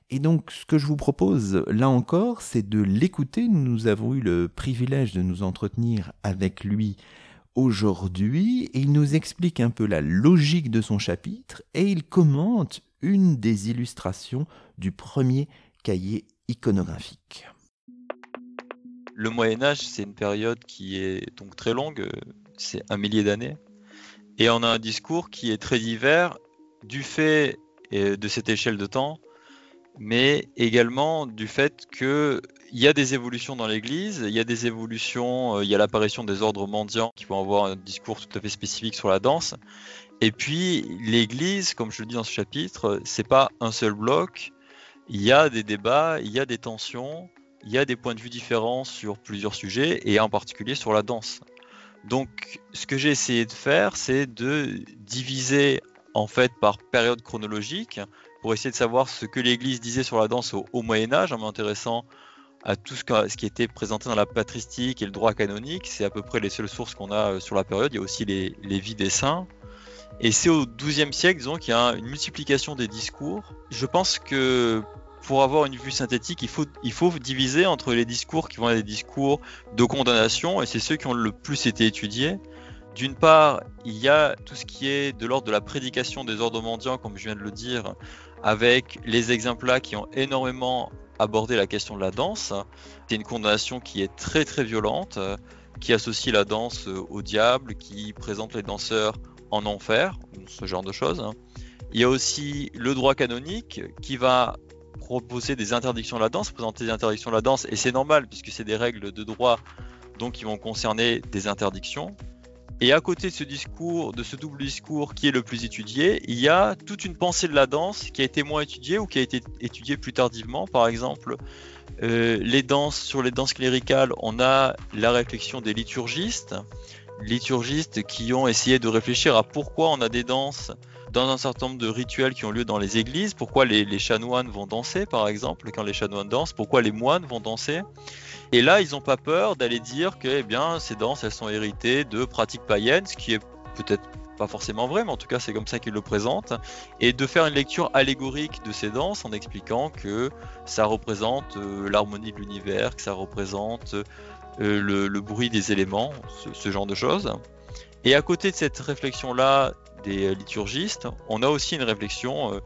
Et donc, ce que je vous propose, là encore, c'est de l'écouter. Nous avons eu le privilège de nous entretenir avec lui aujourd'hui il nous explique un peu la logique de son chapitre et il commente une des illustrations du premier cahier iconographique. Le Moyen Âge, c'est une période qui est donc très longue, c'est un millier d'années, et on a un discours qui est très divers du fait de cette échelle de temps, mais également du fait que il y a des évolutions dans l'Église, il y a des évolutions, euh, il y a l'apparition des ordres mendiants qui vont avoir un discours tout à fait spécifique sur la danse. Et puis l'Église, comme je le dis dans ce chapitre, c'est pas un seul bloc. Il y a des débats, il y a des tensions, il y a des points de vue différents sur plusieurs sujets et en particulier sur la danse. Donc, ce que j'ai essayé de faire, c'est de diviser en fait par période chronologique pour essayer de savoir ce que l'Église disait sur la danse au, Moyen Âge en m'intéressant à tout ce, qui était présenté dans la patristique et le droit canonique. C'est à peu près les seules sources qu'on a euh, sur la période. Il y a aussi les, vies des saints. Et c'est au XIIe siècle, disons, qu'il y a une multiplication des discours. Je pense que pour avoir une vue synthétique, il faut, il faut diviser entre les discours qui vont être des discours de condamnation, et c'est ceux qui ont le plus été étudiés. D'une part, il y a tout ce qui est de l'ordre de la prédication des ordres mendiants, comme je viens de le dire, avec les exemples là qui ont énormément abordé la question de la danse. C'est une condamnation qui est très très violente, qui associe la danse au diable, qui présente les danseurs en enfer, ce genre de choses. Il y a aussi le droit canonique qui va proposer des interdictions de la danse, présenter des interdictions de la danse, et c'est normal puisque c'est des règles de droit donc qui vont concerner des interdictions. Et à côté de ce discours, de ce double discours qui est le plus étudié, il y a toute une pensée de la danse qui a été moins étudiée ou qui a été étudiée plus tardivement. Par exemple, euh, les danses sur les danses cléricales, on a la réflexion des liturgistes, liturgistes qui ont essayé de réfléchir à pourquoi on a des danses dans un certain nombre de rituels qui ont lieu dans les églises, pourquoi les, les chanoines vont danser par exemple quand les chanoines dansent, pourquoi les moines vont danser. Et là, ils n'ont pas peur d'aller dire que eh bien, ces danses, elles sont héritées de pratiques païennes, ce qui est peut-être pas forcément vrai, mais en tout cas, c'est comme ça qu'ils le présentent, et de faire une lecture allégorique de ces danses en expliquant que ça représente euh, l'harmonie de l'univers, que ça représente euh, le, bruit des éléments, ce, genre de choses. Et à côté de cette réflexion-là des liturgistes, on a aussi une réflexion euh,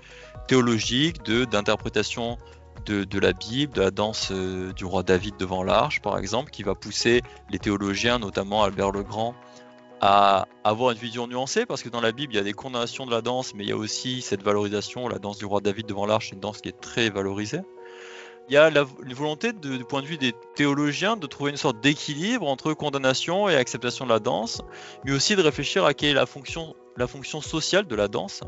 théologique d'interprétation de, la Bible, de la danse euh, du roi David devant l'arche, par exemple, qui va pousser les théologiens, notamment Albert le Grand, à avoir une vision nuancée, parce que dans la Bible, il y a des condamnations de la danse, mais il y a aussi cette valorisation, la danse du roi David devant l'arche, c'est une danse qui est très valorisée. Il y a la, une volonté, du point de vue des théologiens, de trouver une sorte d'équilibre entre condamnation et acceptation de la danse, mais aussi de réfléchir à quelle est la fonction la fonction sociale de la danse.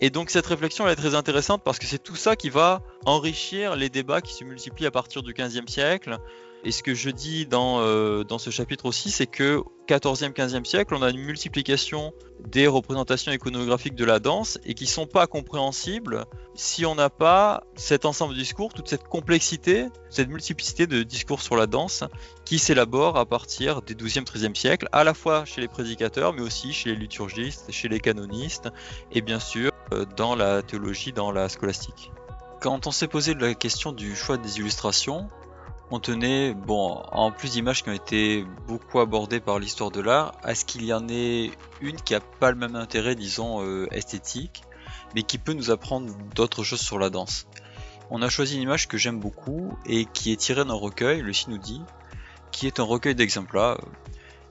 Et donc cette réflexion est très intéressante parce que c'est tout ça qui va enrichir les débats qui se multiplient à partir du 15e siècle et ce que je dis dans, euh, dans ce chapitre aussi, c'est que 14e, 15e siècle, on a une multiplication des représentations iconographiques de la danse et qui sont pas compréhensibles si on n'a pas cet ensemble de discours, toute cette complexité, cette multiplicité de discours sur la danse qui s'élabore à partir des 12e, 13e siècles, à la fois chez les prédicateurs, mais aussi chez les liturgistes, chez les canonistes et bien sûr euh, dans la théologie, dans la scolastique. Quand on s'est posé la question du choix des illustrations, on tenait, bon, en plus d'images qui ont été beaucoup abordées par l'histoire de l'art, à ce qu'il y en ait une qui a pas le même intérêt, disons, euh, esthétique, mais qui peut nous apprendre d'autres choses sur la danse. On a choisi une image que j'aime beaucoup et qui est tirée d'un recueil, le Sinoudi, qui est un recueil d'exemplaires.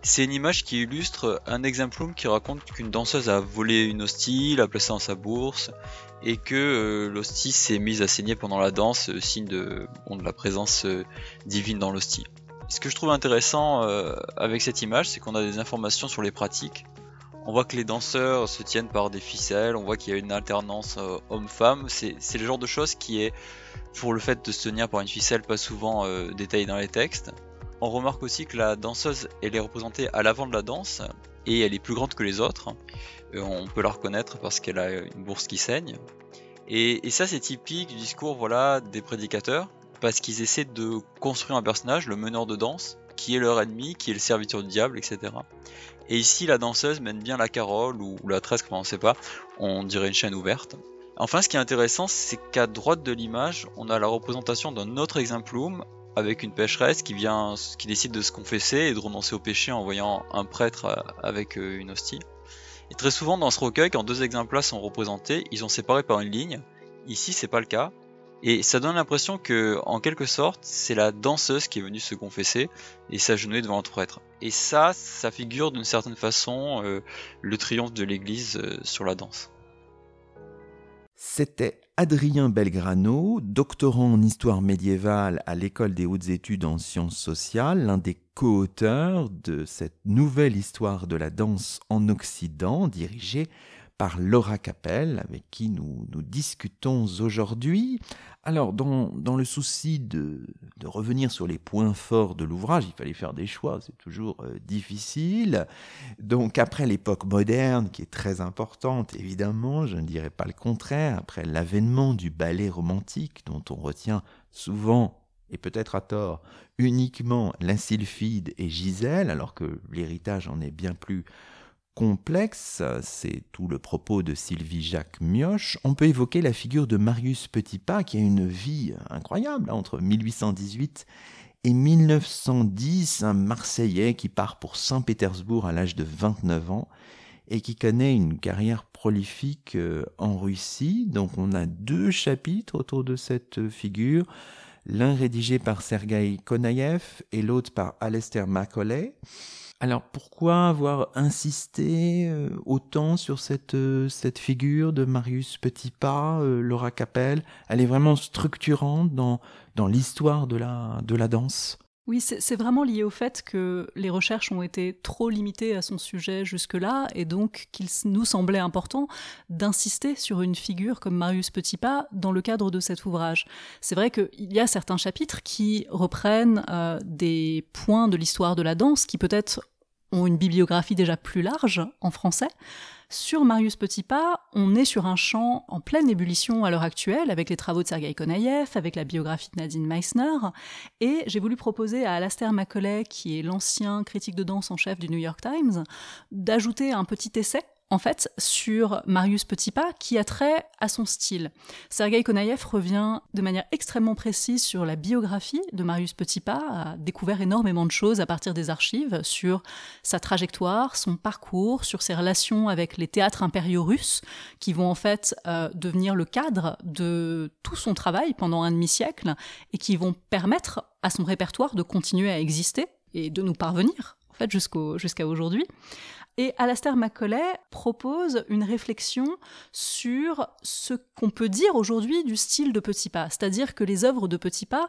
C'est une image qui illustre un exemplum qui raconte qu'une danseuse a volé une hostie, l'a placée dans sa bourse, et que euh, l'hostie s'est mise à saigner pendant la danse, euh, signe de, la présence euh, divine dans l'hostie. Ce que je trouve intéressant avec cette image, c'est qu'on a des informations sur les pratiques. On voit que les danseurs se tiennent par des ficelles, on voit qu'il y a une alternance homme-femme. C'est le genre de choses qui est, pour le fait de se tenir par une ficelle, pas souvent détaillé dans les textes. On remarque aussi que la danseuse, elle est représentée à l'avant de la danse, et elle est plus grande que les autres. Euh, on peut la reconnaître parce qu'elle a une bourse qui saigne. Et, ça, c'est typique du discours voilà, des prédicateurs, parce qu'ils essaient de construire un personnage, le meneur de danse, qui est leur ennemi, qui est le serviteur du diable, etc. Et ici, la danseuse mène bien la carole, ou, la tresse, comme on ne sait pas, on dirait une chaîne ouverte. Enfin, ce qui est intéressant, c'est qu'à droite de l'image, on a la représentation d'un autre exemplum avec une pécheresse qui vient, qui décide de se confesser et de renoncer au péché en voyant un prêtre euh, avec euh, une hostie. Et très souvent dans ce recueil, quand deux exemplaires sont représentés, ils sont séparés par une ligne. Ici, c'est pas le cas. Et ça donne l'impression que, en quelque sorte, c'est la danseuse qui est venue se confesser et s'agenouiller devant le prêtre. Et ça, ça figure d'une certaine façon euh, le triomphe de l'Église euh, sur la danse. C'était Adrien Belgrano, doctorant en histoire médiévale à l'École des hautes études en sciences sociales, l'un des co-auteurs de cette nouvelle histoire de la danse en Occident dirigée par Laura Capel, avec qui nous, discutons aujourd'hui. Alors, dans, le souci de, revenir sur les points forts de l'ouvrage, il fallait faire des choix, c'est toujours euh, difficile. Donc, après l'époque moderne, qui est très importante, évidemment, je ne dirais pas le contraire, après l'avènement du ballet romantique, dont on retient souvent et peut-être à tort, uniquement la sylphide et Gisèle, alors que l'héritage en est bien plus complexe, c'est tout le propos de Sylvie Jacques Mioche, on peut évoquer la figure de Marius Petitpas qui a une vie incroyable hein, entre 1818 et 1910, un Marseillais qui part pour Saint-Pétersbourg à l'âge de 29 ans et qui connaît une carrière prolifique euh, en Russie. Donc on a deux chapitres autour de cette figure, l'un rédigé par Sergei Konaïev et l'autre par Alester Macaulay. Alors pourquoi avoir insisté euh, autant sur cette, euh, cette figure de Marius Petitpas, euh, Laura Capel Elle est vraiment structurante dans, dans l'histoire de la, de la danse? Oui, c'est vraiment lié au fait que les recherches ont été trop limitées à son sujet jusque-là, et donc qu'il nous semblait important d'insister sur une figure comme Marius Petitpas dans le cadre de cet ouvrage. C'est vrai qu'il y a certains chapitres qui reprennent euh, des points de l'histoire de la danse qui peut-être ont une bibliographie déjà plus large en français, sur Marius Petitpas, on est sur un champ en pleine ébullition à l'heure actuelle, avec les travaux de Sergei Konaïev, avec la biographie de Nadine Meissner, et j'ai voulu proposer à Alastair Macaulay, qui est l'ancien critique de danse en chef du New York Times, d'ajouter un petit essai en fait, sur Marius Petitpas, qui a trait à son style. Sergei Konaïev revient de manière extrêmement précise sur la biographie de Marius Petitpas, a découvert énormément de choses à partir des archives sur sa trajectoire, son parcours, sur ses relations avec les théâtres impériaux russes, qui vont en fait euh, devenir le cadre de tout son travail pendant un demi-siècle, et qui vont permettre à son répertoire de continuer à exister et de nous parvenir, en fait, jusqu'à aujourd'hui. Et Alastair Macaulay propose une réflexion sur ce qu'on peut dire aujourd'hui du style de Petit Pas. C'est-à-dire que les œuvres de Petit Pas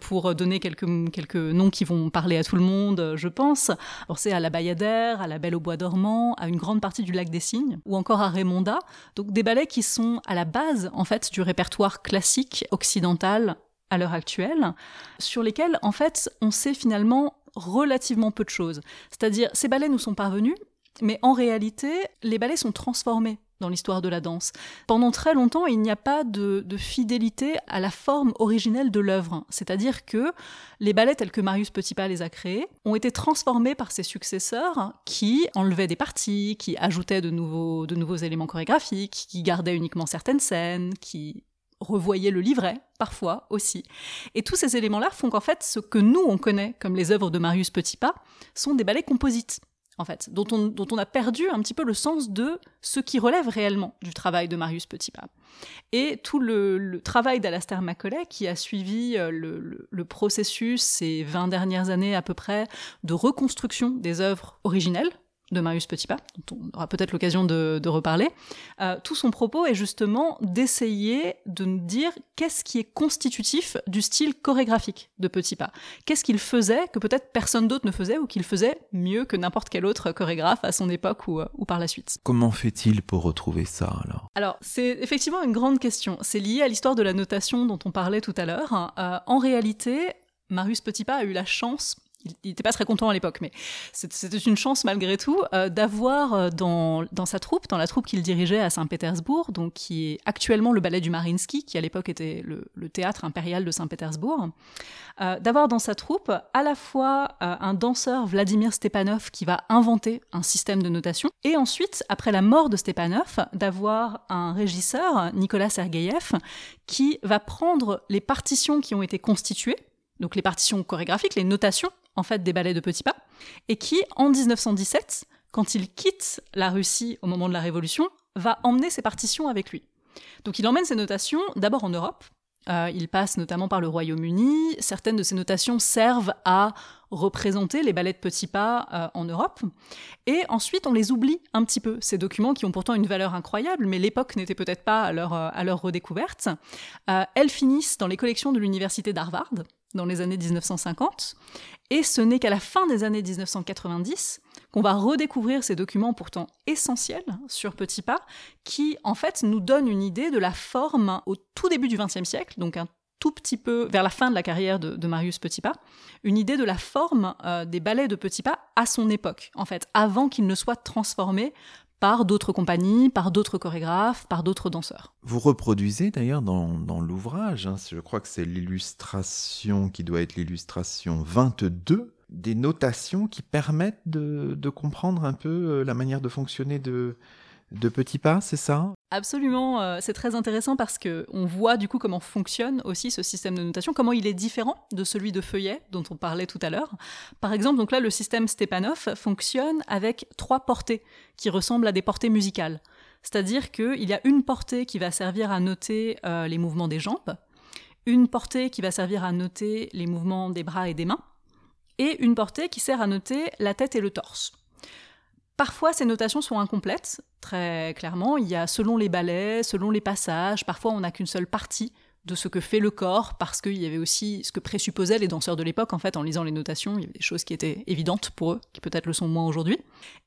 pour donner quelques, quelques noms qui vont parler à tout le monde, je pense. c'est à la Bayadère, à la Belle au Bois dormant, à une grande partie du Lac des Cygnes, ou encore à Raymonda. Donc des ballets qui sont à la base, en fait, du répertoire classique occidental à l'heure actuelle, sur lesquels, en fait, on sait finalement relativement peu de choses. C'est-à-dire, ces ballets nous sont parvenus mais en réalité, les ballets sont transformés dans l'histoire de la danse. Pendant très longtemps, il n'y a pas de, fidélité à la forme originelle de l'œuvre. C'est-à-dire que les ballets tels que Marius Petitpas les a créés ont été transformés par ses successeurs qui enlevaient des parties, qui ajoutaient de nouveaux, de éléments chorégraphiques, qui gardaient uniquement certaines scènes, qui revoyaient le livret, parfois aussi. Et tous ces éléments-là font qu'en fait, ce que nous, on connaît comme les œuvres de Marius Petitpas sont des ballets composites en fait, dont on, dont on, a perdu un petit peu le sens de ce qui relève réellement du travail de Marius Petitpas. Et tout le, travail d'Alastair Macaulay, qui a suivi euh, le, le, processus ces 20 dernières années à peu près de reconstruction des œuvres originelles de Marius Petitpas, dont on aura peut-être l'occasion de, reparler, euh, tout son propos est justement d'essayer de nous dire qu'est-ce qui est constitutif du style chorégraphique de Petitpas. Qu'est-ce qu'il faisait que peut-être personne d'autre ne faisait ou qu'il faisait mieux que n'importe quel autre chorégraphe à son époque ou, euh, ou par la suite? Comment fait-il pour retrouver ça alors? Alors, c'est effectivement une grande question. C'est lié à l'histoire de la notation dont on parlait tout à l'heure. Euh, en réalité, Marius Petitpas a eu la chance il n'était pas très content à l'époque, mais c'était une chance malgré tout euh, d'avoir euh, dans, sa troupe, dans la troupe qu'il dirigeait à Saint-Pétersbourg, donc qui est actuellement le ballet du Marinsky, qui à l'époque était le, théâtre impérial de Saint-Pétersbourg, euh, d'avoir dans sa troupe à la fois un danseur Vladimir Stepanov qui va inventer un système de notation, et ensuite, après la mort de Stepanov, d'avoir un régisseur, Nicolas Sergeyev, qui va prendre les partitions qui ont été constituées donc les partitions chorégraphiques, les notations en fait des ballets de petits pas, et qui en 1917, quand il quitte la Russie au moment de la Révolution, va emmener ses partitions avec lui. Donc il emmène ses notations d'abord en Europe, euh, il passe notamment par le Royaume-Uni. Certaines de ces notations servent à représenter les ballets de petits pas euh, en Europe. Et ensuite, on les oublie un petit peu, ces documents qui ont pourtant une valeur incroyable, mais l'époque n'était peut-être pas à leur, leur redécouverte. Euh, elles finissent dans les collections de l'université d'Harvard dans les années 1950. Et ce n'est qu'à la fin des années 1990 qu'on va redécouvrir ces documents pourtant essentiels sur Petit Pas, qui en fait nous donnent une idée de la forme au tout début du XXe siècle, donc un tout petit peu vers la fin de la carrière de, Marius Petitpas, une idée de la forme euh, des ballets de Petitpas à son époque, en fait, avant qu'ils ne soient transformés par d'autres compagnies, par d'autres chorégraphes, par d'autres danseurs. Vous reproduisez d'ailleurs dans, l'ouvrage, hein, je crois que c'est l'illustration qui doit être l'illustration 22, des notations qui permettent de, comprendre un peu euh, la manière de fonctionner de, de petits pas, c'est ça? Absolument, euh, c'est très intéressant parce que on voit du coup comment fonctionne aussi ce système de notation, comment il est différent de celui de feuillet dont on parlait tout à l'heure. Par exemple, donc là le système Stepanov fonctionne avec trois portées qui ressemblent à des portées musicales. C'est-à-dire qu'il y a une portée qui va servir à noter euh, les mouvements des jambes, une portée qui va servir à noter les mouvements des bras et des mains, et une portée qui sert à noter la tête et le torse. Parfois, ces notations sont incomplètes, très clairement. Il y a selon les ballets, selon les passages, parfois on n'a qu'une seule partie de ce que fait le corps, parce qu'il y avait aussi ce que présupposaient les danseurs de l'époque, en fait, en lisant les notations, il y avait des choses qui étaient évidentes pour eux, qui peut-être le sont moins aujourd'hui.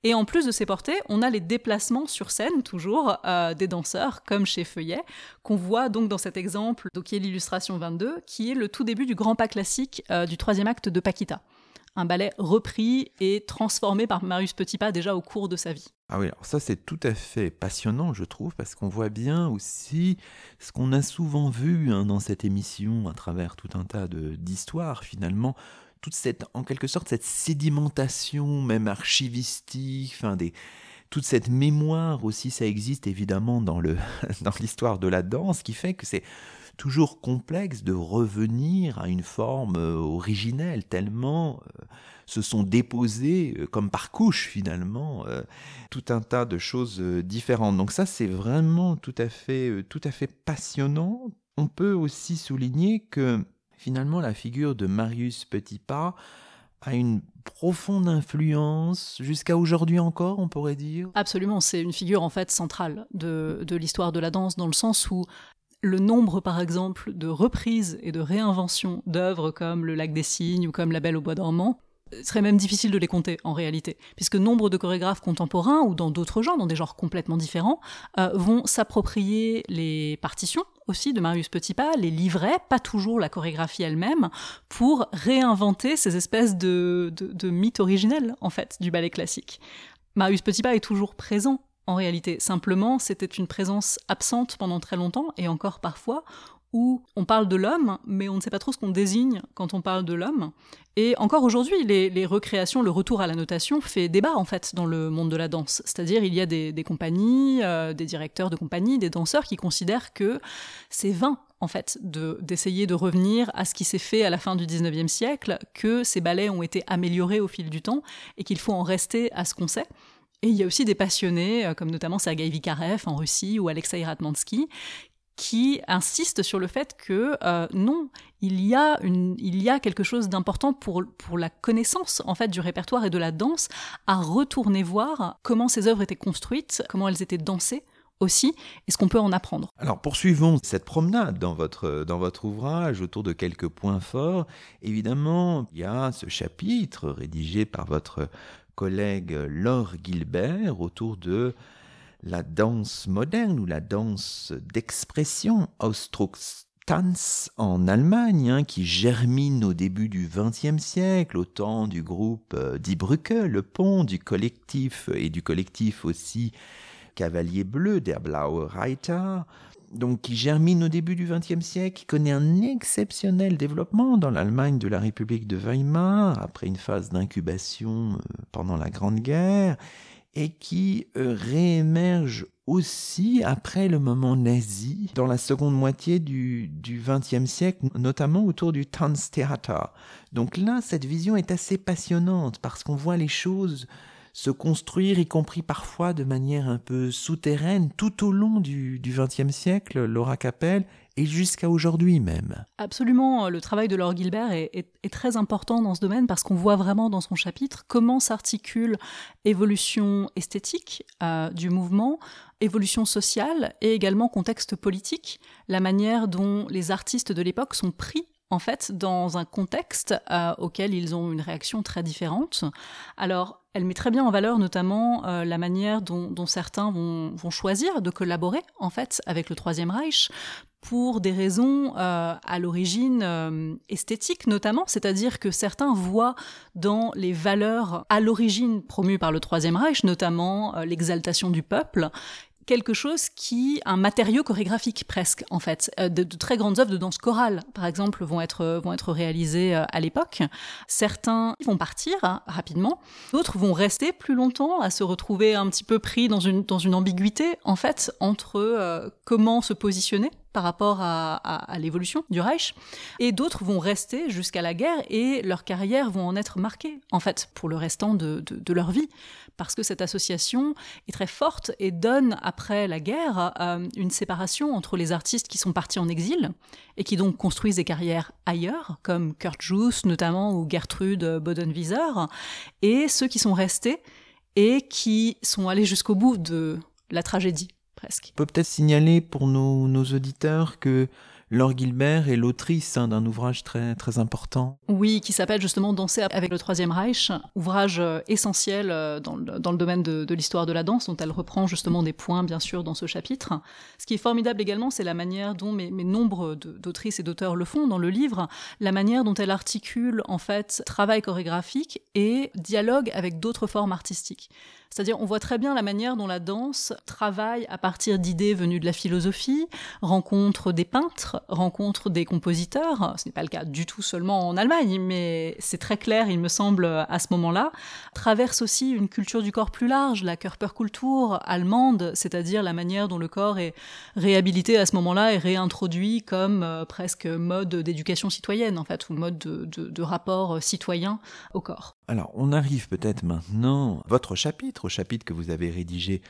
Et en plus de ces portées, on a les déplacements sur scène, toujours, euh, des danseurs, comme chez Feuillet, qu'on voit donc dans cet exemple, donc, qui est l'illustration 22, qui est le tout début du grand pas classique euh, du troisième acte de Paquita un ballet repris et transformé par Marius Petitpas déjà au cours de sa vie. Ah oui, alors ça c'est tout à fait passionnant, je trouve, parce qu'on voit bien aussi ce qu'on a souvent vu hein, dans cette émission à travers tout un tas d'histoires finalement, toute cette, en quelque sorte, cette sédimentation même archivistique, enfin des, toute cette mémoire aussi, ça existe évidemment dans *laughs* dans l'histoire de la danse, qui fait que c'est toujours complexe de revenir à une forme euh, originelle, tellement euh, se sont déposés euh, comme par couche finalement tout un tas de choses différentes. Donc ça c'est vraiment tout à fait tout à fait passionnant. On peut aussi souligner que finalement la figure de Marius Petitpas a une profonde influence jusqu'à aujourd'hui encore, on pourrait dire? Absolument, c'est une figure en fait centrale de, de l'histoire de la danse dans le sens où le nombre, par exemple, de reprises et de réinventions d'œuvres comme Le Lac des Cygnes ou comme La Belle au Bois dormant serait même difficile de les compter en réalité, puisque nombre de chorégraphes contemporains ou dans d'autres genres, dans des genres complètement différents, euh, vont s'approprier les partitions aussi de Marius Petitpas, les livrets, pas toujours la chorégraphie elle-même, pour réinventer ces espèces de, de, de mythes originels en fait du ballet classique. Marius Petitpas est toujours présent en réalité. Simplement, c'était une présence absente pendant très longtemps, et encore parfois, où on parle de l'homme, mais on ne sait pas trop ce qu'on désigne quand on parle de l'homme. Et encore aujourd'hui, les, recréations, le retour à la notation fait débat en fait dans le monde de la danse. C'est-à-dire, il y a des, compagnies, euh, des directeurs de compagnies, des danseurs qui considèrent que c'est vain en fait d'essayer de, revenir à ce qui s'est fait à la fin du 19e siècle, que ces ballets ont été améliorés au fil du temps et qu'il faut en rester à ce qu'on sait. Et il y a aussi des passionnés, euh, comme notamment Sergei Vikarev en Russie ou Alexei Ratmansky, qui insistent sur le fait que euh, non, il y, a une, il y a quelque chose d'important pour, pour la connaissance en fait du répertoire et de la danse, à retourner voir comment ces œuvres étaient construites, comment elles étaient dansées aussi, et ce qu'on peut en apprendre. Alors poursuivons cette promenade dans votre, dans votre ouvrage autour de quelques points forts. Évidemment, il y a ce chapitre rédigé par votre collègue Laure Gilbert autour de la danse moderne ou la danse d'expression Ausdruckstanz en Allemagne, hein, qui germine au début du XXe siècle, au temps du groupe euh, Die Brücke, le pont, du collectif et du collectif aussi Cavalier Bleu, der Blaue Reiter, donc qui germine au début du XXe siècle, qui connaît un exceptionnel développement dans l'Allemagne de la République de Weimar, après une phase d'incubation euh, pendant la Grande Guerre, et qui euh, réémerge aussi après le moment nazi, dans la seconde moitié du XXe siècle, notamment autour du Tanztheater. Donc là, cette vision est assez passionnante parce qu'on voit les choses se construire, y compris parfois de manière un peu souterraine, tout au long du XXe siècle, Laura Capelle, et jusqu'à aujourd'hui même. Absolument, le travail de Laure Gilbert est, très important dans ce domaine parce qu'on voit vraiment dans son chapitre comment s'articule évolution esthétique euh, du mouvement, évolution sociale et également contexte politique, la manière dont les artistes de l'époque sont pris en fait dans un contexte euh, auquel ils ont une réaction très différente. Alors, elle met très bien en valeur notamment euh, la manière dont, certains vont, choisir de collaborer en fait avec le Troisième Reich pour des raisons euh, à l'origine esthétique notamment, c'est-à-dire que certains voient dans les valeurs à l'origine promues par le Troisième Reich, notamment l'exaltation du peuple, quelque chose qui, un matériau chorégraphique presque en fait. Euh, de, très grandes œuvres de danse chorale, par exemple, vont être vont être réalisées euh, à l'époque. Certains vont partir hein, rapidement, d'autres vont rester plus longtemps à se retrouver un petit peu pris dans une dans une ambiguïté en fait entre euh, comment se positionner par rapport à, l'évolution du Reich, et d'autres vont rester jusqu'à la guerre et leurs carrières vont en être marquées, en fait, pour le restant de, leur vie, parce que cette association est très forte et donne, après la guerre, euh, une séparation entre les artistes qui sont partis en exil et qui donc construisent des carrières ailleurs, comme Kurt Jooss notamment ou Gertrude Bodenwieser, et ceux qui sont restés et qui sont allés jusqu'au bout de la tragédie on peut peut-être signaler pour nos, nos auditeurs que Laure Gilbert est l'autrice hein, d'un ouvrage très, très important. Oui, qui s'appelle justement Danser avec le Troisième Reich, ouvrage euh, essentiel euh, dans le, dans le domaine de, de l'histoire de la danse, dont elle reprend justement des points, bien sûr, dans ce chapitre. Ce qui est formidable également, c'est la manière dont mes, mes nombres d'autrices et d'auteurs le font dans le livre, la manière dont elle articule, en fait, travail chorégraphique et dialogue avec d'autres formes artistiques. C'est-à-dire, on voit très bien la manière dont la danse travaille à partir d'idées venues de la philosophie, rencontre des peintres, rencontre des compositeurs. Ce n'est pas le cas du tout seulement en Allemagne, mais c'est très clair, il me semble, à ce moment-là. Traverse aussi une culture du corps plus large, la Körperkultur allemande, c'est-à-dire la manière dont le corps est réhabilité à ce moment-là et réintroduit comme euh, presque mode d'éducation citoyenne, en fait, ou mode de, de rapport citoyen au corps. Alors, on arrive peut-être maintenant à votre chapitre, chapitre que vous avez rédigé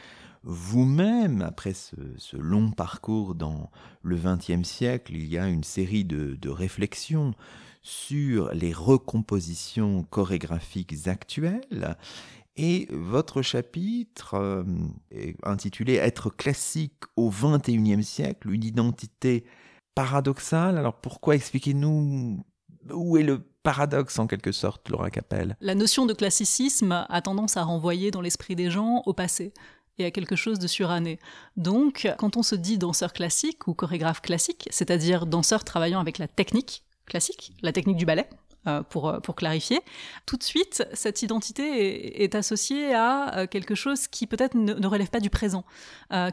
vous-même, après ce, long parcours dans le XXe siècle, il y a une série de, réflexions sur les recompositions chorégraphiques actuelles. Et votre chapitre euh, est intitulé Être classique au XXIe siècle, une identité paradoxale. Alors pourquoi expliquez-nous où est le paradoxe en quelque sorte, Laura Capelle. La notion de classicisme a tendance à renvoyer dans l'esprit des gens au passé et à quelque chose de suranné. Donc, quand on se dit danseur classique ou chorégraphe classique, c'est-à-dire danseur travaillant avec la technique classique, la technique du ballet, euh, pour, euh, pour clarifier, tout de suite, cette identité est, associée à euh, quelque chose qui peut-être ne, relève pas du présent,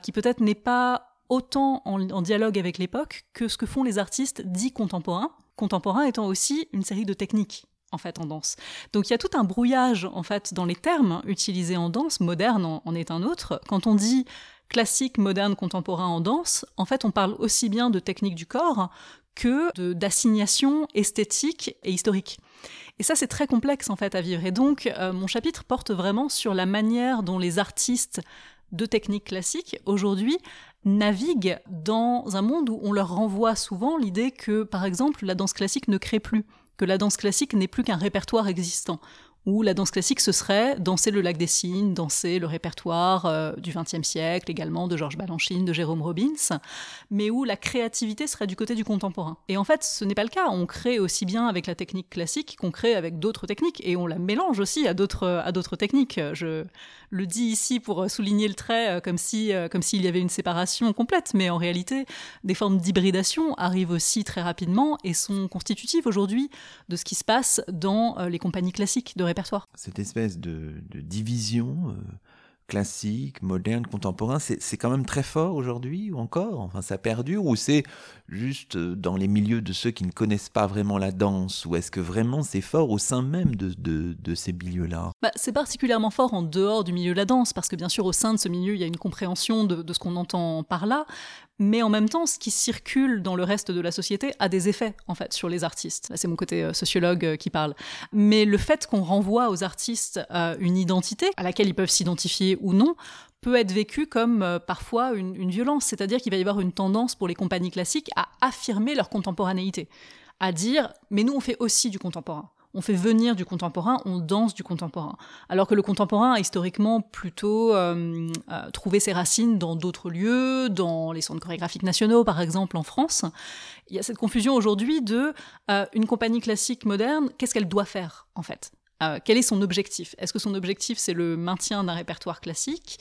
qui peut-être n'est pas autant en dialogue avec l'époque que ce que font les artistes dits contemporains, contemporain étant aussi une série de techniques en fait en danse. Donc il y a tout un brouillage en fait dans les termes utilisés en danse, moderne en, est un autre. Quand on dit classique, moderne, contemporain en danse, en fait on parle aussi bien de technique du corps que d'assignation esthétique et historique. Et ça, c'est très complexe en fait à vivre. Et donc, euh, mon chapitre porte vraiment sur la manière dont les artistes de technique classique aujourd'hui naviguent dans un monde où on leur renvoie souvent l'idée que, par exemple, la danse classique ne crée plus, que la danse classique n'est plus qu'un répertoire existant où la danse classique, ce serait danser le lac des Cygnes, danser le répertoire euh, du XXe siècle, également de Georges Balanchine, de Jérôme Robbins, mais où la créativité serait du côté du contemporain. Et en fait, ce n'est pas le cas. On crée aussi bien avec la technique classique qu'on crée avec d'autres techniques, et on la mélange aussi à d'autres à d'autres techniques. Je le dis ici pour souligner le trait, euh, comme si euh, s'il y avait une séparation complète, mais en réalité, des formes d'hybridation arrivent aussi très rapidement et sont constitutives aujourd'hui de ce qui se passe dans les compagnies classiques de cette espèce de, division euh, classique, moderne, contemporain, c'est quand même très fort aujourd'hui ou encore? Enfin, ça perdure ou c'est juste euh, dans les milieux de ceux qui ne connaissent pas vraiment la danse Ou est-ce que vraiment c'est fort au sein même de, de, ces milieux-là? Bah, C'est particulièrement fort en dehors du milieu de la danse, parce que bien sûr au sein de ce milieu, il y a une compréhension de, de ce qu'on entend par là, mais en même temps, ce qui circule dans le reste de la société a des effets, en fait, sur les artistes. c'est mon côté euh, sociologue euh, qui parle. Mais le fait qu'on renvoie aux artistes une identité à laquelle ils peuvent s'identifier ou non peut être vécu comme euh, parfois une, violence, c'est-à-dire qu'il va y avoir une tendance pour les compagnies classiques à affirmer leur contemporanéité, à dire mais nous on fait aussi du contemporain. On fait venir du contemporain, on danse du contemporain. Alors que le contemporain a historiquement plutôt euh, euh, trouvé ses racines dans d'autres lieux, dans les centres chorégraphiques nationaux par exemple en France. Il y a cette confusion aujourd'hui de une compagnie classique moderne, qu'est-ce qu'elle doit faire en fait? Quel est son objectif? Est-ce que son objectif c'est le maintien d'un répertoire classique?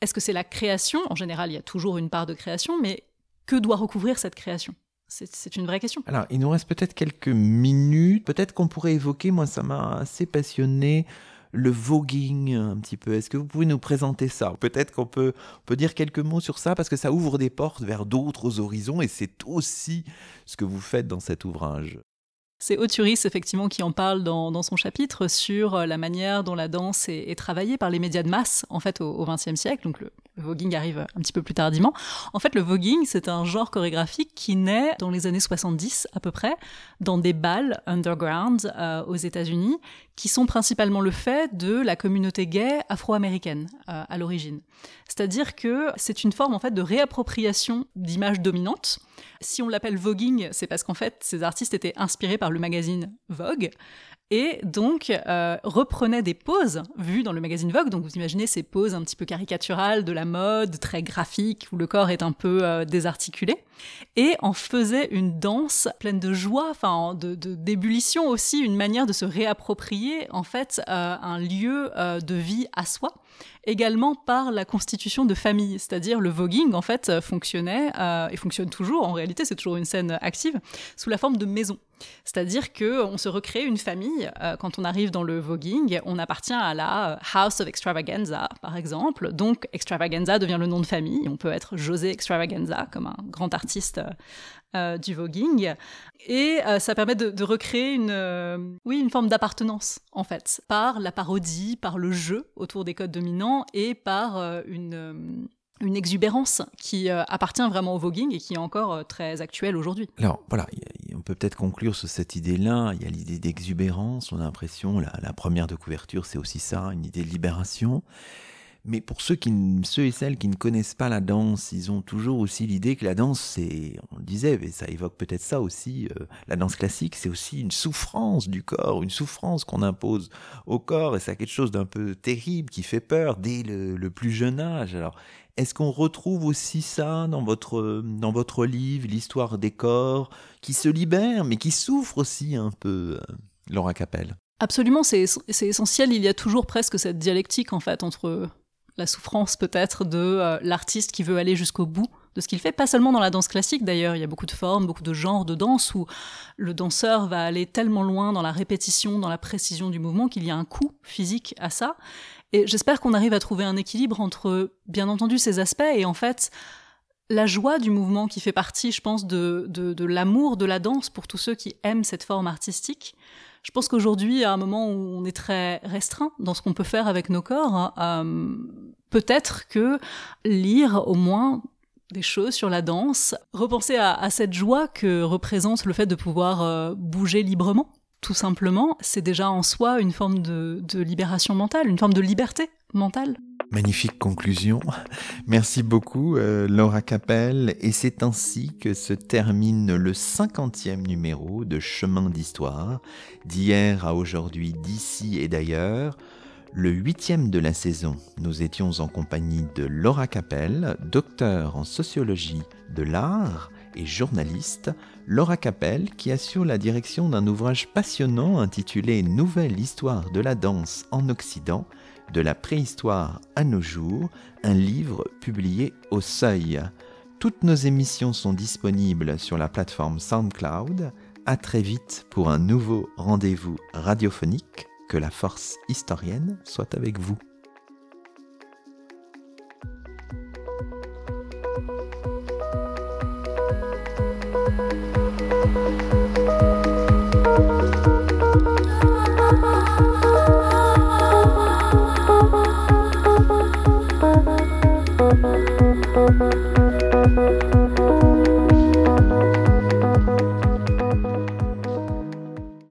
Est-ce que c'est la création? En général, il y a toujours une part de création, mais que doit recouvrir cette création? C'est une vraie question. Alors, il nous reste peut-être quelques minutes. Peut-être qu'on pourrait évoquer, moi ça m'a assez passionné, le voguing un petit peu. Est-ce que vous pouvez nous présenter ça? Peut-être qu'on peut, peut dire quelques mots sur ça parce que ça ouvre des portes vers d'autres horizons et c'est aussi ce que vous faites dans cet ouvrage. C'est Oturis, effectivement, qui en parle dans, son chapitre sur euh, la manière dont la danse est, travaillée par les médias de masse, en fait, au XXe siècle. Donc, le, voguing arrive un petit peu plus tardivement. En fait, le voguing, c'est un genre chorégraphique qui naît dans les années 70, à peu près, dans des balles underground euh, aux États-Unis, qui sont principalement le fait de la communauté gay afro-américaine euh, à l'origine. C'est-à-dire que c'est une forme, en fait, de réappropriation d'images dominantes si on l'appelle voguing, c'est parce qu'en fait, ces artistes étaient inspirés par le magazine Vogue et donc euh, reprenaient des poses vues dans le magazine Vogue. Donc vous imaginez ces poses un petit peu caricaturales de la mode, très graphiques, où le corps est un peu euh, désarticulé, et en faisaient une danse pleine de joie, enfin de d'ébullition aussi, une manière de se réapproprier en fait euh, un lieu de vie à soi également par la constitution de famille, c'est-à-dire le voguing en fait fonctionnait euh, et fonctionne toujours. En réalité, c'est toujours une scène active sous la forme de maison. C'est-à-dire que on se recrée une famille euh, quand on arrive dans le voguing. On appartient à la euh, House of Extravaganza, par exemple. Donc Extravaganza devient le nom de famille. On peut être José Extravaganza comme un grand artiste euh, du voguing. Et euh, ça permet de, recréer une, euh, oui, une forme d'appartenance, en fait, par la parodie, par le jeu autour des codes dominants et par une une exubérance qui appartient vraiment au voguing et qui est encore très actuelle aujourd'hui. Alors voilà, on peut peut-être conclure sur cette idée-là. Il y a l'idée d'exubérance, on a l'impression, la, la, première de couverture, c'est aussi ça, une idée de libération. Mais pour ceux, qui, ceux et celles qui ne connaissent pas la danse, ils ont toujours aussi l'idée que la danse, c'est, on le disait, mais ça évoque peut-être ça aussi, euh, la danse classique, c'est aussi une souffrance du corps, une souffrance qu'on impose au corps, et c'est quelque chose d'un peu terrible qui fait peur dès le, plus jeune âge. Alors, est-ce qu'on retrouve aussi ça dans votre, dans votre livre, l'histoire des corps, qui se libèrent, mais qui souffrent aussi un peu, euh, Laura Capel Absolument, c'est essentiel. Il y a toujours presque cette dialectique en fait entre la souffrance peut-être de euh, l'artiste qui veut aller jusqu'au bout de ce qu'il fait, pas seulement dans la danse classique d'ailleurs, il y a beaucoup de formes, beaucoup de genres de danse où le danseur va aller tellement loin dans la répétition, dans la précision du mouvement qu'il y a un coût physique à ça. Et j'espère qu'on arrive à trouver un équilibre entre, bien entendu, ces aspects et en fait, la joie du mouvement qui fait partie, je pense, de, de l'amour de la danse pour tous ceux qui aiment cette forme artistique. Je pense qu'aujourd'hui, à un moment où on est très restreint dans ce qu'on peut faire avec nos corps, euh, peut-être que lire au moins des choses sur la danse, repenser à, cette joie que représente le fait de pouvoir euh, bouger librement, tout simplement, c'est déjà en soi une forme de libération mentale, une forme de liberté mentale. Magnifique conclusion. Merci beaucoup euh, Laura Capel. Et c'est ainsi que se termine le cinquantième numéro de Chemin d'Histoire, d'hier à aujourd'hui, d'ici et d'ailleurs. Le huitième de la saison, nous étions en compagnie de Laura Capel, docteur en sociologie de l'art et journaliste, Laura Capel qui assure la direction d'un ouvrage passionnant intitulé Nouvelle histoire de la danse en Occident, de la préhistoire à nos jours, un livre publié au seuil. Toutes nos émissions sont disponibles sur la plateforme SoundCloud. À très vite pour un nouveau rendez-vous radiophonique. Que la force historienne soit avec vous.